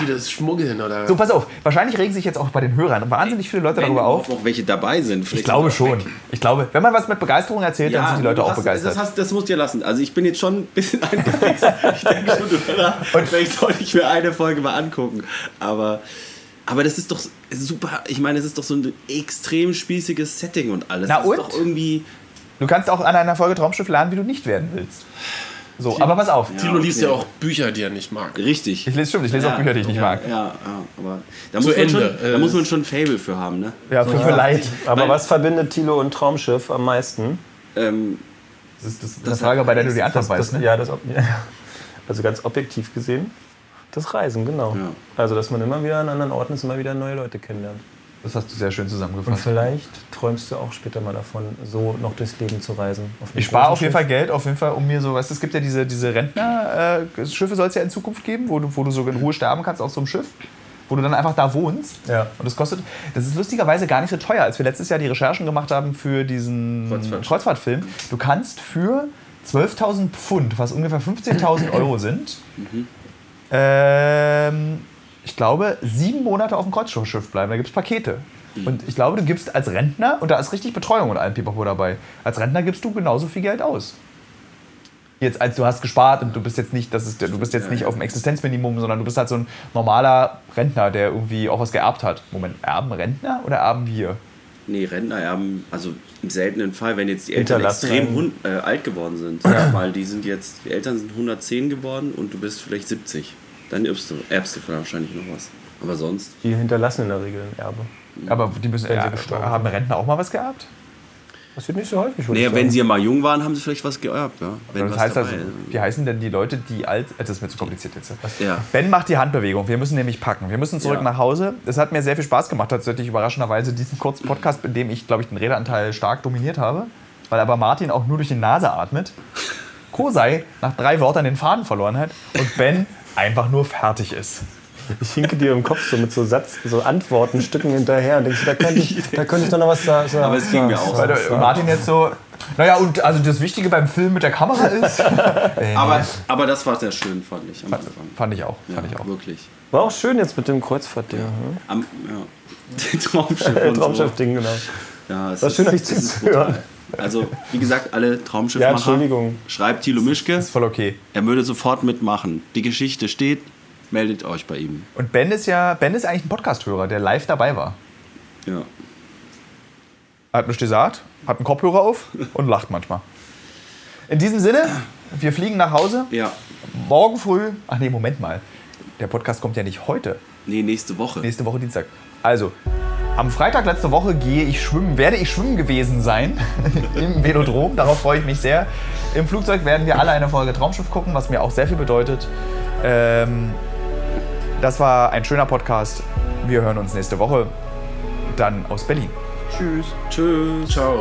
Speaker 4: Die das schmuggeln oder?
Speaker 1: So, pass auf, wahrscheinlich regen sich jetzt auch bei den Hörern wahnsinnig viele Leute darüber auf.
Speaker 3: Auch welche dabei sind.
Speaker 1: Ich glaube schon. Ich glaube, wenn man was mit Begeisterung erzählt, dann sind die Leute
Speaker 3: du
Speaker 1: auch
Speaker 3: hast-
Speaker 1: begeistert.
Speaker 3: Das, hast, das musst du dir lassen. Also ich bin jetzt schon ein bisschen angefixt. ich denke schon, du und vielleicht sollte ich mir eine Folge mal angucken. Aber, aber das ist doch super. Ich meine, es ist doch so ein extrem spießiges Setting und alles.
Speaker 1: Na
Speaker 3: das
Speaker 1: und?
Speaker 3: Ist doch irgendwie.
Speaker 1: Du kannst auch an einer Folge Traumschiff lernen, wie du nicht werden willst. So, aber pass auf.
Speaker 4: Tilo liest
Speaker 3: okay.
Speaker 4: ja auch Bücher, die er nicht mag.
Speaker 3: Richtig.
Speaker 1: Ich lese stimmt, ich lese auch Bücher, die ich nicht
Speaker 3: ja,
Speaker 1: mag.
Speaker 3: Ja, ja, aber da
Speaker 4: Zu
Speaker 3: muss, man
Speaker 4: Ende.
Speaker 3: schon, da
Speaker 4: Äh,
Speaker 3: muss man schon ein Fable für haben, ne?
Speaker 1: Ja, für ja. Leid.
Speaker 2: Aber
Speaker 3: Weil-
Speaker 2: was verbindet Tilo und Traumschiff am meisten?
Speaker 3: Ähm,
Speaker 1: Das ist, das ist eine Frage, bei der du die Antwort
Speaker 2: Das,
Speaker 1: weißt. Ne?
Speaker 2: ja, das, ja. Also ganz objektiv gesehen, das Reisen, genau.
Speaker 3: Ja.
Speaker 2: Also, dass man immer wieder an anderen Orten ist, immer wieder neue Leute kennenlernt.
Speaker 1: Das hast du sehr schön
Speaker 2: Und
Speaker 1: zusammengefasst.
Speaker 2: vielleicht träumst du auch später mal davon, so noch durchs Leben zu reisen.
Speaker 1: Ich spare auf jeden Fall. Geld, auf jeden Fall, um mir so, weißt du, es gibt ja diese, diese Rentner-Schiffe, soll es ja in Zukunft geben, wo du, wo du so in Ruhe sterben kannst auf so einem Schiff, wo du dann einfach da wohnst.
Speaker 2: Ja.
Speaker 1: Und das kostet, das ist lustigerweise gar nicht so teuer, als wir letztes Jahr die Recherchen gemacht haben für diesen
Speaker 4: Kreuzfahrtschiff.
Speaker 1: Kreuzfahrtfilm. Du kannst für 12.000 Pfund, was ungefähr 15.000 Euro sind, ähm, ich glaube, sieben Monate auf dem Kreuzfahrtschiff bleiben. Da gibt es Pakete. Und ich glaube, du gibst als Rentner, und da ist richtig Betreuung und allem Pipapo dabei, als Rentner gibst du genauso viel Geld aus. Jetzt, als du hast gespart und du bist jetzt nicht, das ist, du bist jetzt nicht auf dem Existenzminimum, sondern du bist halt so ein normaler Rentner, der irgendwie auch was geerbt hat. Moment, erben Rentner oder erben wir?
Speaker 3: nee, Rentner erben, also im seltenen Fall, wenn jetzt die Eltern extrem äh, alt geworden sind, weil die sind jetzt, die Eltern sind 110 geworden und du bist vielleicht 70. Dann erbst du, erbst du wahrscheinlich noch was. Aber sonst,
Speaker 2: Die hinterlassen in der Regel ein Erbe.
Speaker 1: Aber die müssen,
Speaker 2: sie
Speaker 1: äh,
Speaker 2: gestorben
Speaker 1: haben Rentner auch mal was geerbt?
Speaker 2: Das wird nicht so häufig,
Speaker 3: naja, wenn sie mal jung waren, haben sie vielleicht was geerbt, ja. Wenn
Speaker 1: das
Speaker 3: was
Speaker 1: heißt also, wie heißen denn die Leute, die alt. äh, Das ist mir zu kompliziert jetzt.
Speaker 3: Ja.
Speaker 1: Ben macht die Handbewegung. Wir müssen nämlich packen. Wir müssen zurück
Speaker 3: Ja.
Speaker 1: nach Hause. Es hat mir sehr viel Spaß gemacht, tatsächlich überraschenderweise, diesen kurzen Podcast, in dem ich, glaube ich, den Redeanteil stark dominiert habe. Weil aber Martin auch nur durch die Nase atmet. Kosei nach drei Wörtern den Faden verloren hat und Ben einfach nur fertig ist.
Speaker 2: Ich hinke dir im Kopf so mit so Satz, so Antwortenstücken hinterher und denkst, da könnte ich, da könnte ich doch noch was sagen.
Speaker 3: Aber es ging mir auch so.
Speaker 1: Weil Martin jetzt so. Naja, und also das Wichtige beim Film mit der Kamera ist. Äh,
Speaker 3: Aber, aber das war sehr schön, fand ich am Anfang.
Speaker 1: fand ich auch. Fand
Speaker 3: Ja,
Speaker 1: ich auch.
Speaker 3: Wirklich.
Speaker 2: War auch schön jetzt mit dem Kreuzfahrtding. Ja.
Speaker 3: Am, ja. Traumschiff.
Speaker 2: Traumschiff-Ding, genau.
Speaker 3: Ja, es
Speaker 2: War
Speaker 3: ist-
Speaker 2: schön, euch
Speaker 3: ist
Speaker 2: zuzuhören.
Speaker 3: Also, wie gesagt, alle
Speaker 2: Ja,
Speaker 3: Traumschiffmacher,
Speaker 2: Entschuldigung.
Speaker 3: schreibt Thilo Mischke.
Speaker 1: Ist voll okay.
Speaker 3: Er würde sofort mitmachen. Die Geschichte steht, meldet euch bei ihm.
Speaker 1: Und Ben ist ja, Ben ist eigentlich ein Podcast-Hörer, der live dabei war.
Speaker 3: Ja.
Speaker 1: Er hat nichts gesagt, hat einen Kopfhörer auf und lacht manchmal. In diesem Sinne, wir fliegen nach Hause.
Speaker 3: Ja.
Speaker 1: Morgen früh. Ach nee, Moment mal. Der Podcast kommt ja nicht heute.
Speaker 3: Nee, nächste Woche.
Speaker 1: Nächste Woche Dienstag. Also, am Freitag letzte Woche gehe ich schwimmen, werde ich schwimmen gewesen sein im Velodrom. Darauf freue ich mich sehr. Im Flugzeug werden wir alle eine Folge Traumschiff gucken, was mir auch sehr viel bedeutet. Ähm, das war ein schöner Podcast. Wir hören uns nächste Woche dann aus Berlin. Tschüss.
Speaker 3: Tschüss.
Speaker 4: Ciao.